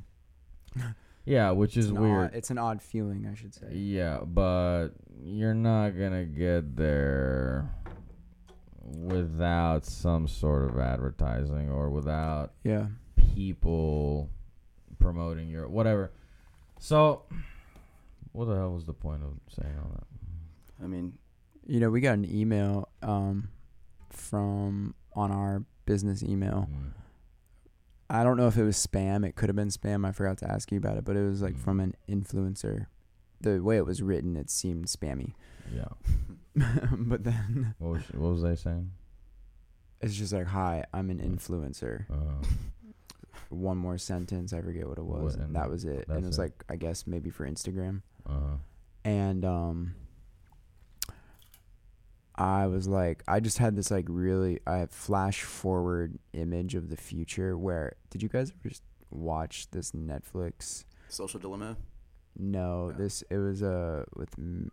yeah, which is It's an weird. Odd, it's an odd feeling, I should say. Yeah, but you're not gonna get there without some sort of advertising or without Yeah. people promoting your whatever. So, what the hell was the point of saying all that? I mean, You know, we got an email um, from on our business email. Mm. I don't know if it was spam. It could have been spam. I forgot to ask you about it, but it was like Mm. from an influencer. The way it was written, it seemed spammy. Yeah. but then What was what was they saying? it's just like, "Hi, I'm an influencer." Uh, One more sentence, I forget what it was. What- and that was it. And it was it. like, I guess maybe for Instagram. uh, and um I was like I just had this like really I flash forward image of the future where did you guys ever just watch this Netflix social dilemma. no No. this it was uh with M-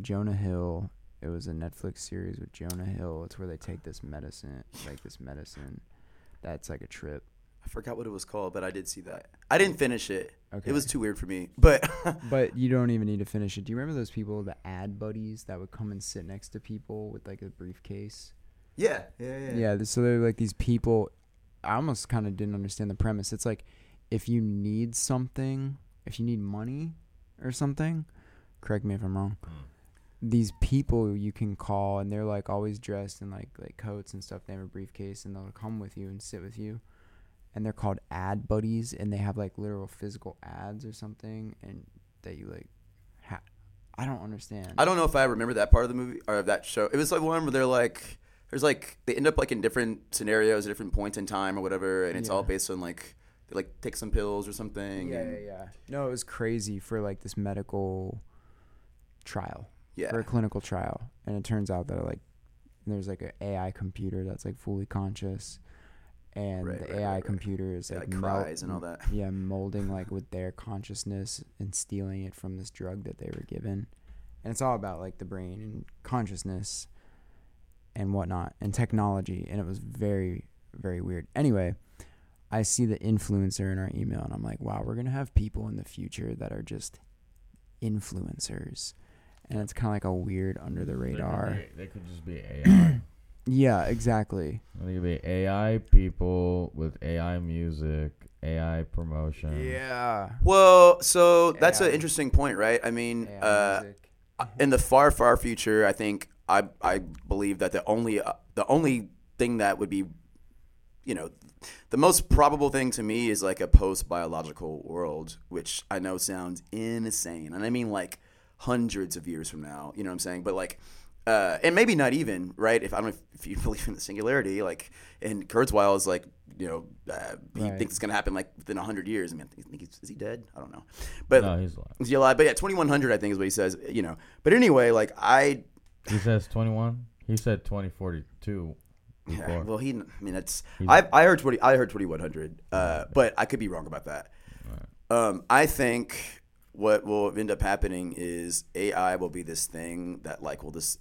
Jonah Hill it was a Netflix series with Jonah Hill it's where they take this medicine like this medicine that's like a trip I forgot what it was called, but I did see that. I didn't finish it. okay It was too weird for me. But But you don't even need to finish it. Do you remember those people, the ad buddies that would come and sit next to people with like a briefcase? yeah, yeah, yeah. Yeah, th- so they're like these people. I almost kind of didn't understand the premise. It's like if you need something, if you need money or something, correct me if I'm wrong. Hmm. These people you can call and they're like always dressed in like like coats and stuff. They have a briefcase and they'll come with you and sit with you. And they're called ad buddies and they have like literal physical ads or something and that you like. Ha- I don't understand. I don't know if I remember that part of the movie or of that show. It was like one where they're like, there's like they end up like in different scenarios, at different points in time or whatever, and it's all Yeah. based on like they like take some pills or something. Yeah, and- yeah, yeah. No, it was crazy for like this medical trial. yeah. for a clinical trial, and it turns out that like there's like an AI computer that's like fully conscious, and Right, the right, AI right, right. is Yeah, like, like mel- and all that. Yeah, molding like with their consciousness and stealing it from this drug that they were given, and it's all about like the brain and consciousness and whatnot and technology, and it was very very weird. Anyway. I see the influencer in our email and I'm like, wow, we're gonna have people in the future that are just influencers. And it's kinda like a weird under the They could radar. be- They could just be AI. Yeah, exactly. they could be AI people with AI music, AI promotion. Yeah. Well, so that's AI. an interesting point, right? I mean, uh, music. in the far, far future, I think I I believe that the only uh, the only thing that would be, you know, the most probable thing to me is like a post biological world, which I know sounds insane, and I mean like hundreds of years from now. You know what I'm saying? But like. Uh, and maybe not even right. If I don't know if, if you believe in the singularity, like, and Kurzweil is like, you know, uh, he Right. thinks it's gonna happen like within hundred years. I mean, I think he's, is he dead? I don't know, but No, he's alive. is he alive? But yeah, 2100, I think, is what he says. You know. But anyway, like I, He says 21. He said 2042 yeah, well, he. I mean, that's. He's- I I heard 20. I heard 2100. Uh, but I could be wrong about that. Um, I think what will end up happening is AI will be this thing that like will just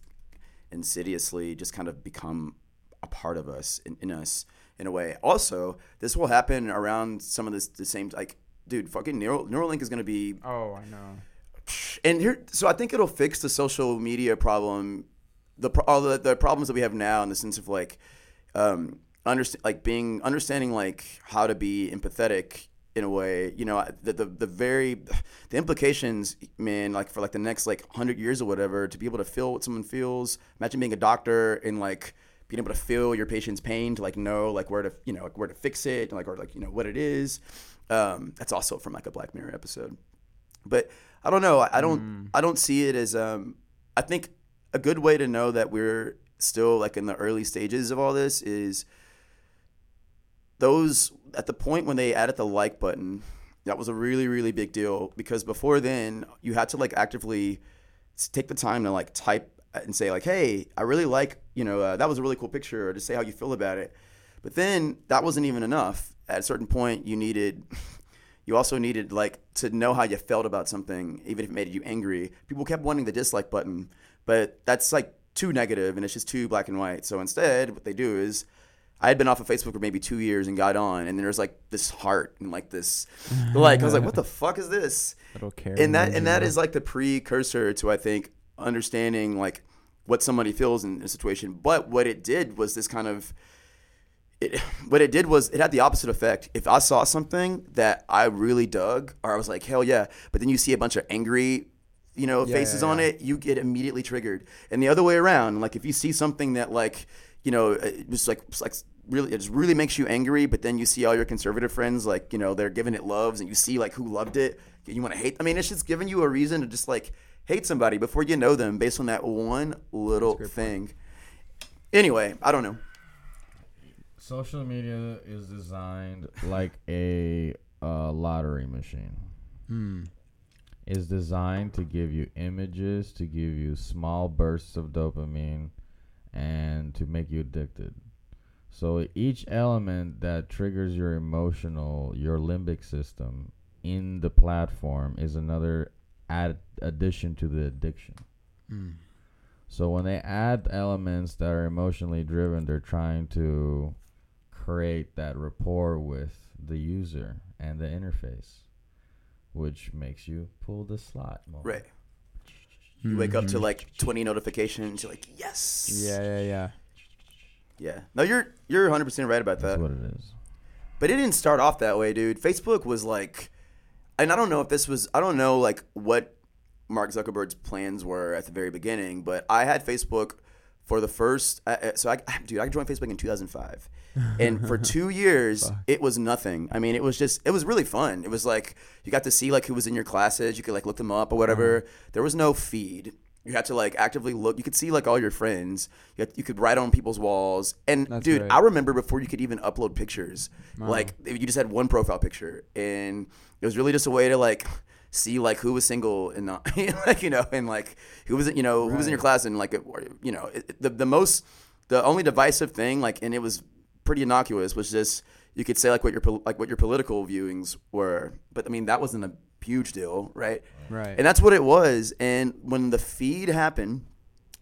insidiously just kind of become a part of us in, in us in a way. Also, this will happen around some of this the same like. Dude, fucking Neural, Neuralink is going to be Oh, I know. and here so i think it'll fix the social media problem the all the, the problems that we have now in the sense of like um understand like being understanding like how to be empathetic in a way you know the, the the very the implications man like for like the next like 100 years or whatever to be able to feel what someone feels imagine being a doctor and like being able to feel your patient's pain to like know like where to you know like where to fix it and like or like you know what it is um that's also from like a black mirror episode but I don't know. I I don't. I don't see it as. Um, I think a good way to know that we're still like in the early stages of all this is those at the point when they added the like button That was a really really big deal because before then you had to like actively take the time to like type and say like, "Hey, I really like you know uh, that was a really cool picture," or to say how you feel about it. But then that wasn't even enough. At a certain point, you needed. You also needed like to know how you felt about something, even if it made you angry. People kept wanting the dislike button, but that's like too negative and it's just too black and white. So instead, what they do is, I had been off of Facebook for maybe two years and got on, and then there's like this heart and like this, like I was like, what the fuck is this? Little care. and that and that is like the precursor to I think understanding like what somebody feels in a situation. But what it did was this kind of it what it did was it had the opposite effect. If I saw something that I really dug or I was like, hell yeah, but then you see a bunch of angry you know, Yeah, faces yeah, on it, you get immediately triggered. And the other way around, like if you see something that like, you know, it just like it's like really it just really makes you angry, but then you see all your conservative friends like, you know, they're giving it loves and you see like who loved it, you want to hate. I mean, it's just giving you a reason to just like hate somebody before you know them based on that one little thing. Anyway, I don't know. Social media is designed like a uh, lottery machine. Hmm. Is designed to give you images, to give you small bursts of dopamine, and to make you addicted. So each element that triggers your emotional, your limbic system in the platform is another add addition to the addiction. Hmm. So when they add elements that are emotionally driven, they're trying to create that rapport with the user and the interface, which makes you pull the slot more. Right. You wake up to Mhm. like 20 notifications, you're like, "Yes." Yeah, yeah, yeah. Yeah. No, you're you're 100% right about That's that. what it is. But it didn't start off that way, dude. Facebook was like, and I don't know if this was, I don't know like what Mark Zuckerberg's plans were at the very beginning, but I had Facebook for the first, uh, uh, so I, dude, I joined Facebook in 2005. And for two years, it was nothing. I mean, it was just, it was really fun. It was like, you got to see like who was in your classes. You could like look them up or whatever. There was no feed. You had to like actively look. You could see like all your friends. You, had, you could write on people's walls. And That's dude, great. I remember before you could even upload pictures, like you just had one profile picture, and it was really just a way to like see like who was single and not, like you know, and like who was you know who was in your class, and like you know it, the the most the only divisive thing like, and it was pretty innocuous was just you could say like what your like what your political viewings were, but I mean that wasn't a huge deal, right? Right. And that's what it was. And when the feed happened,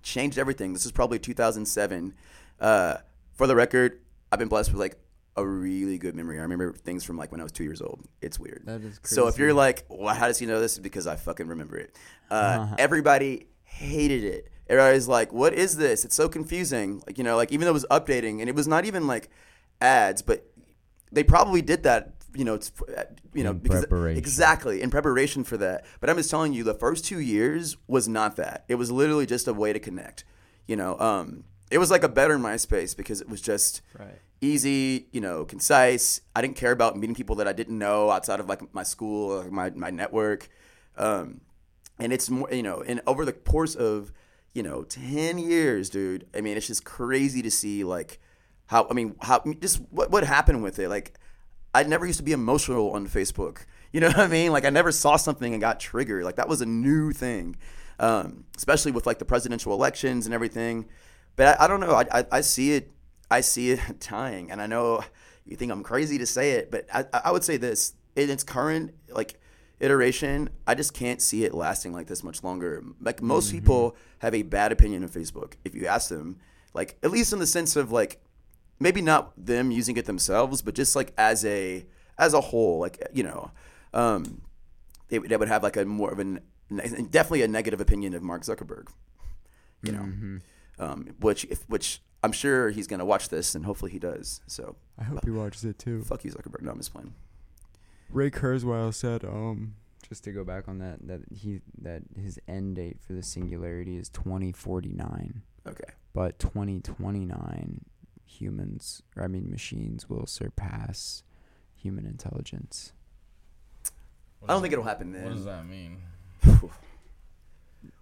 changed everything. This is probably 2007. Uh, for the record, I've been blessed with like a really good memory. I remember things from like when I was two years old. It's weird. That is crazy. So if you're like, well, how does he know this? It's because I fucking remember it. Uh, Uh-huh. Everybody hated it. Everybody's like, what is this? It's so confusing. Like, you know, like even though it was updating and it was not even like ads, but they probably did that, you know, it's, uh, you know, In because exactly in preparation for that. But I'm just telling you, the first two years was not that. It was literally just a way to connect. You know, um, it was like a better MySpace because it was just Right. Easy, you know, concise. I didn't care about meeting people that I didn't know outside of like my school or my my network. Um, and it's more, you know, and over the course of, you know, 10 years, dude, I mean, it's just crazy to see like how, I mean, how, just what, what happened with it. Like, I never used to be emotional on Facebook. You know what I mean? Like, I never saw something and got triggered. Like, that was a new thing, um, especially with like the presidential elections and everything. But I, I don't know. I, I, I see it. I see it dying, and I know you think I'm crazy to say it, but I, I would say this in its current like iteration, I just can't see it lasting like this much longer. Like most people have a bad opinion of Facebook. If you ask them, like at least in the sense of like maybe not them using it themselves, but just like as a as a whole, like you know, um, they, would- they would have like a more of an definitely a negative opinion of Mark Zuckerberg. You know, Mm-hmm. um, which if which I'm sure he's gonna watch this, and hopefully he does. So I hope he watches it too. fuck you, Zuckerberg. No, I'm just playing. Ray Kurzweil said, um, just to go back on that, that he that his end date for the singularity is 2049, Okay. but 2029 humans, or I mean machines, will surpass human intelligence. I don't think it'll happen then. What does that mean?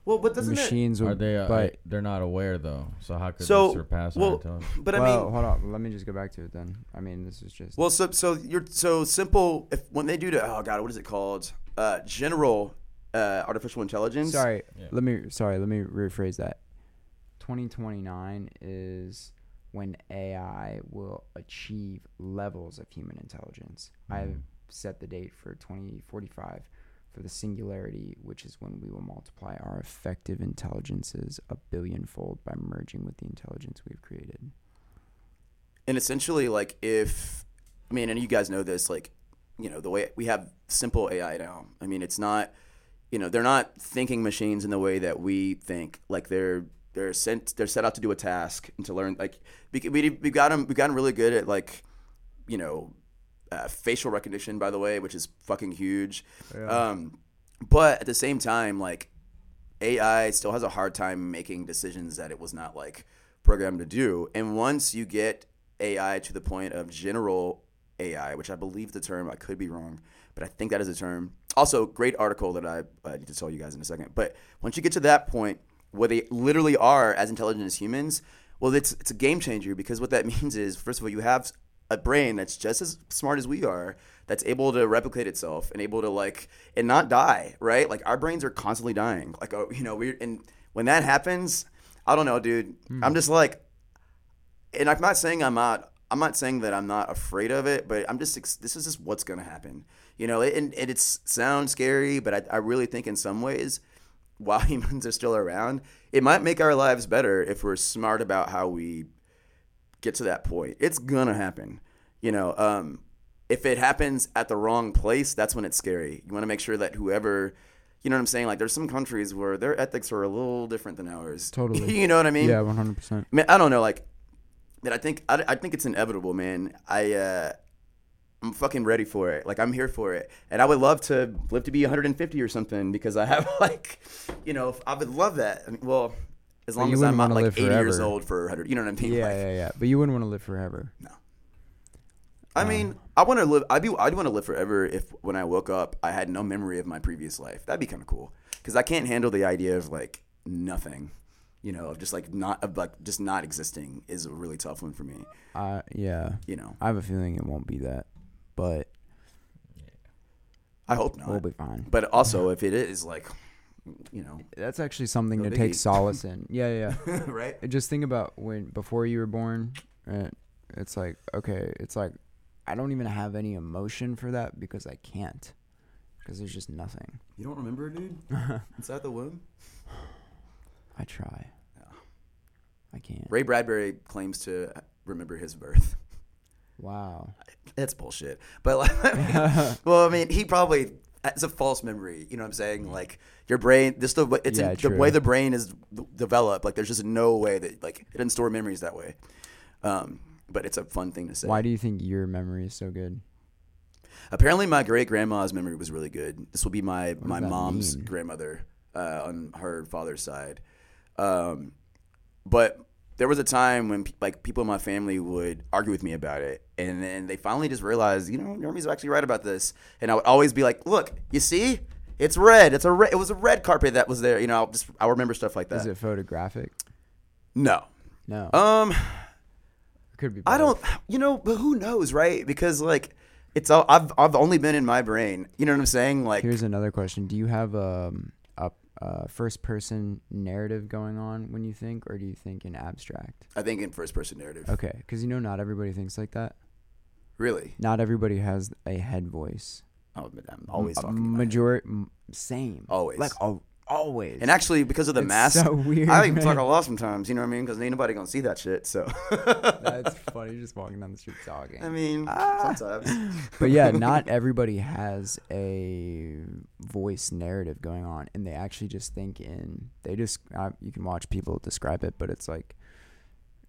Well, but doesn't machines will Are they? Uh, but they're not aware though. So how could So, they surpass well, our intelligence? But I well, mean, hold on. Let me just go back to it then. I mean, this is just well, so so you're so simple. If when they do to oh god, what is it called? Uh, general uh, artificial intelligence. Sorry, Yeah. let me sorry, let me rephrase that. 2029 is when AI will achieve levels of human intelligence. I've Mhm. set the date for 2045 for the singularity, which is when we will multiply our effective intelligences a billionfold by merging with the intelligence we've created. and essentially like if i mean and you guys know this like you know the way we have simple ai now i mean it's not you know they're not thinking machines in the way that we think like they're they're sent they're set out to do a task and to learn like we we we got them we gotten really good at like you know uh, facial recognition by the way which is fucking huge um but at the same time like AI still has a hard time making decisions that it was not like programmed to do. And once you get AI to the point of general AI, which I believe the term, I could be wrong, but I think that is a term. Also, great article that I uh, need to tell you guys in a second. But once you get to that point where they literally are as intelligent as humans, well, it's it's a game changer because what that means is, first of all, you have a brain that's just as smart as we are that's able to replicate itself and able to like and not die right? Like our brains are constantly dying. Like oh, you know we and when that happens i don't know dude. Hmm. I'm just like and i'm not saying i'm not i'm not saying that i'm not afraid of it but i'm just this is just what's gonna happen you know? And, and it sounds scary but I, I really think in some ways while humans are still around it might make our lives better if we're smart about how we get to that point. It's gonna happen. You know, um, if it happens at the wrong place, that's when it's scary. You want to make sure that whoever, you know what I'm saying? Like, there's some countries where their ethics are a little different than ours. Totally. you know what I mean? yeah, 100%. I mean, I don't know. Like, man, I think I, I think it's inevitable, man. I uh, I'm fucking ready for it. Like, I'm here for it, and I would love to live to be 150 or something because I have like, you know, I would love that. I mean, well, as long as I'm wouldn't like live 80 years old for 100. You know what I mean? Yeah, Like, yeah, yeah. But you wouldn't want to live forever. No. I Um, mean, I want to live. I do. I do want to live forever. If when I woke up, I had no memory of my previous life, that'd be kind of cool. Because I can't handle the idea of like nothing. You know, of just like not of like just not existing is a really tough one for me. Uh, yeah. You know, I have a feeling it won't be that, but I hope not. we'll be fine. But also, if it is like, you know, That's actually something to take biggie. solace in. Yeah, yeah. yeah. right? Just think about when before you were born. Right? It's like okay, it's like I don't even have any emotion for that because I can't, because there's just nothing. You don't remember, dude? Inside the womb. I try. I can't. Ray Bradbury claims to remember his birth. Wow. That's bullshit. But like, well, I mean, he probably it's a false memory. You know what I'm saying? Like your brain, this the it's Yeah, in, the way the brain is developed. Like there's just no way that like it doesn't store memories that way. Um, but it's a fun thing to say. Why do you think your memory is so good? Apparently, my great grandma's memory was really good. This will be my does my mom's mean? grandmother uh, on her father's side. Um, but there was a time when like people in my family would argue with me about it, and then they finally just realized, you know, Jeremy's actually right about this. And I would always be like, "Look, you see, it's red. It's a re- it was a red carpet that was there. You know, I'll just I remember stuff like that. Is it photographic? no, No. um, it could be. I don't, you know, but who knows, right? Because like. It's all I've I've only been in my brain. You know what I'm saying? Like Here's another question: Do you have um, Uh, a, a first-person narrative going on when you think, or do you think in abstract? I think in first person narrative. Okay, because you know not everybody thinks like that. Really? Not everybody has a head voice. Oh, I'm always talking. in my head. Majority, same. Always. Like al- always. And actually, because of the It's mask, so weird, I even talk a lot sometimes. You know what I mean? Because ain't nobody gonna see that shit. So. That's funny. You're just walking down the street talking. I mean, Ah. sometimes. but yeah, not everybody has a voice narrative going on, and they actually just think in. They just uh, you can watch people describe it, but it's like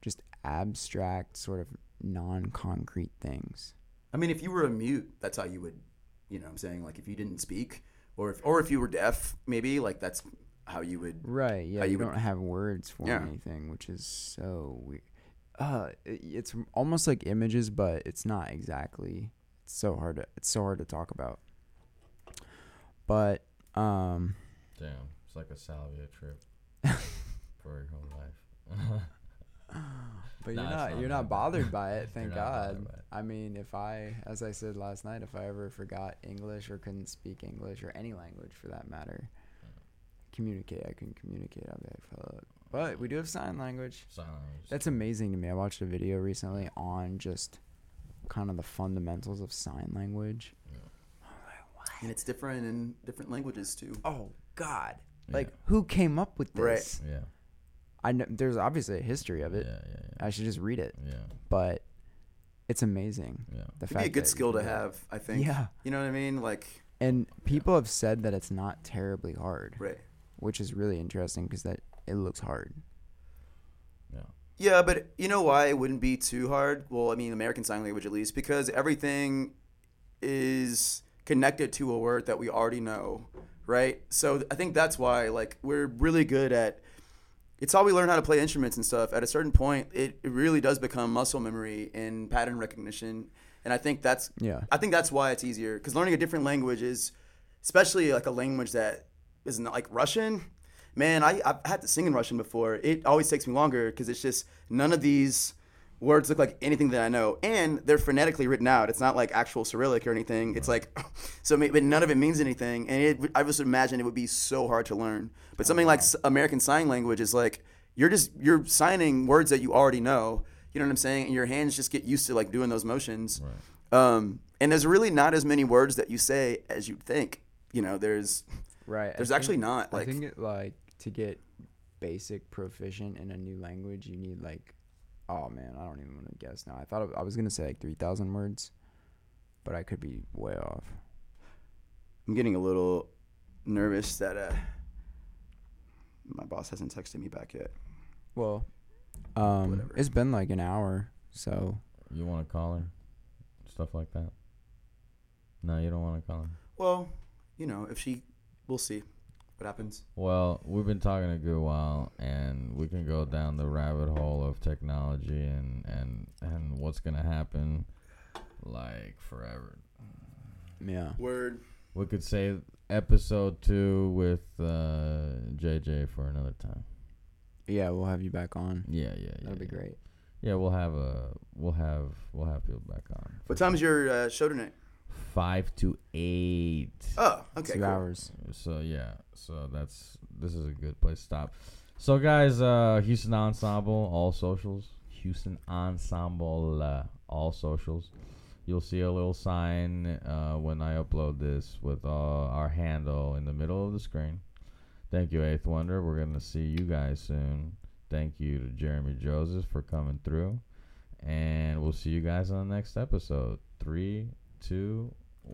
just abstract, sort of non-concrete things. I mean, if you were a mute, that's how you would. You know, what I'm saying like if you didn't speak, or if or if you were deaf, maybe like that's how you would. Right? Yeah, you, you would- don't have words for Yeah. anything, which is so weird. Uh, it- it's almost like images, but it's not exactly. It's so hard to. It's so hard to talk about. But um, Damn. It's like a salvia trip for your whole life. But Nah, you're not, not you're not bothered by it, thank God. it. I mean, if I, as I said last night, if I ever forgot English or couldn't speak English or any language for that matter, hmm. communicate, I can communicate. I'll be like, fuck. But we do have sign language. Sign language. That's amazing to me. I watched a video recently on just kind of the fundamentals of sign language. and it's different in different languages too. Oh God! Yeah. Like, who came up with Right. this? Yeah. I know there's obviously a history of Yeah, it. yeah, I should just read it, yeah. Yeah. but it's amazing. Yeah. The It'd be a good skill to can- have, I think. Yeah. You know what I mean? Like, And people have said that it's not terribly hard, right. which is really interesting because that it looks hard. Yeah. Yeah, but you know why it wouldn't be too hard? Well, I mean, American Sign Language at least, because everything is connected to a word that we already know, right? So I think that's why, like, we're really good at. It's how we learn how to play instruments and stuff. At a certain point, it, it really does become muscle memory and pattern recognition, and I think that's Yeah. I think that's why it's easier because learning a different language is, especially like a language that is not like Russian. Man, I I've had to sing in Russian before. It always takes me longer because it's just none of these words look like anything that I know, and they're phonetically written out. It's not like actual Cyrillic or anything. It's like so, but none of it means anything, and it, I just imagine it would be so hard to learn. But something like American Sign Language is like you're just you're signing words that you already know. You know what I'm saying? And your hands just get used to like doing those motions. Right. Um, and there's really not as many words that you say as you'd think. You know, there's Right. I there's think- actually not I think it, like to get basic proficient in a new language, you need like, oh man, I don't even want to guess now. I thought I was gonna say like three thousand words, but I could be way off. I'm getting a little nervous that uh, my boss hasn't texted me back yet. Well, um, Whatever. it's been like an hour, so You want to call her? Stuff like that? No, you don't want to call her? Well, you know, if she, we'll see what happens. Well, we've been talking a good while, and we can go down the rabbit hole of technology and and and what's gonna happen, like forever. yeah. Word. We could say episode two with uh, JJ for another time. Yeah, we'll have you back on. Yeah, yeah, yeah. That'll be yeah. great. Yeah, we'll have a we'll have we'll have people back on. What time's your uh, show tonight? Five to eight. Oh, okay. Two cool. hours. So yeah, so that's this is a good place to stop. So guys, uh Houston Ensemble, all socials. Houston Ensemble, uh, all socials. You'll see a little sign uh, when I upload this with uh, our handle in the middle of the screen. Thank you, Eighth Wonder. We're gonna see you guys soon. Thank you to Jeremy Joseph for coming through, and we'll see you guys on the next episode. Three, two,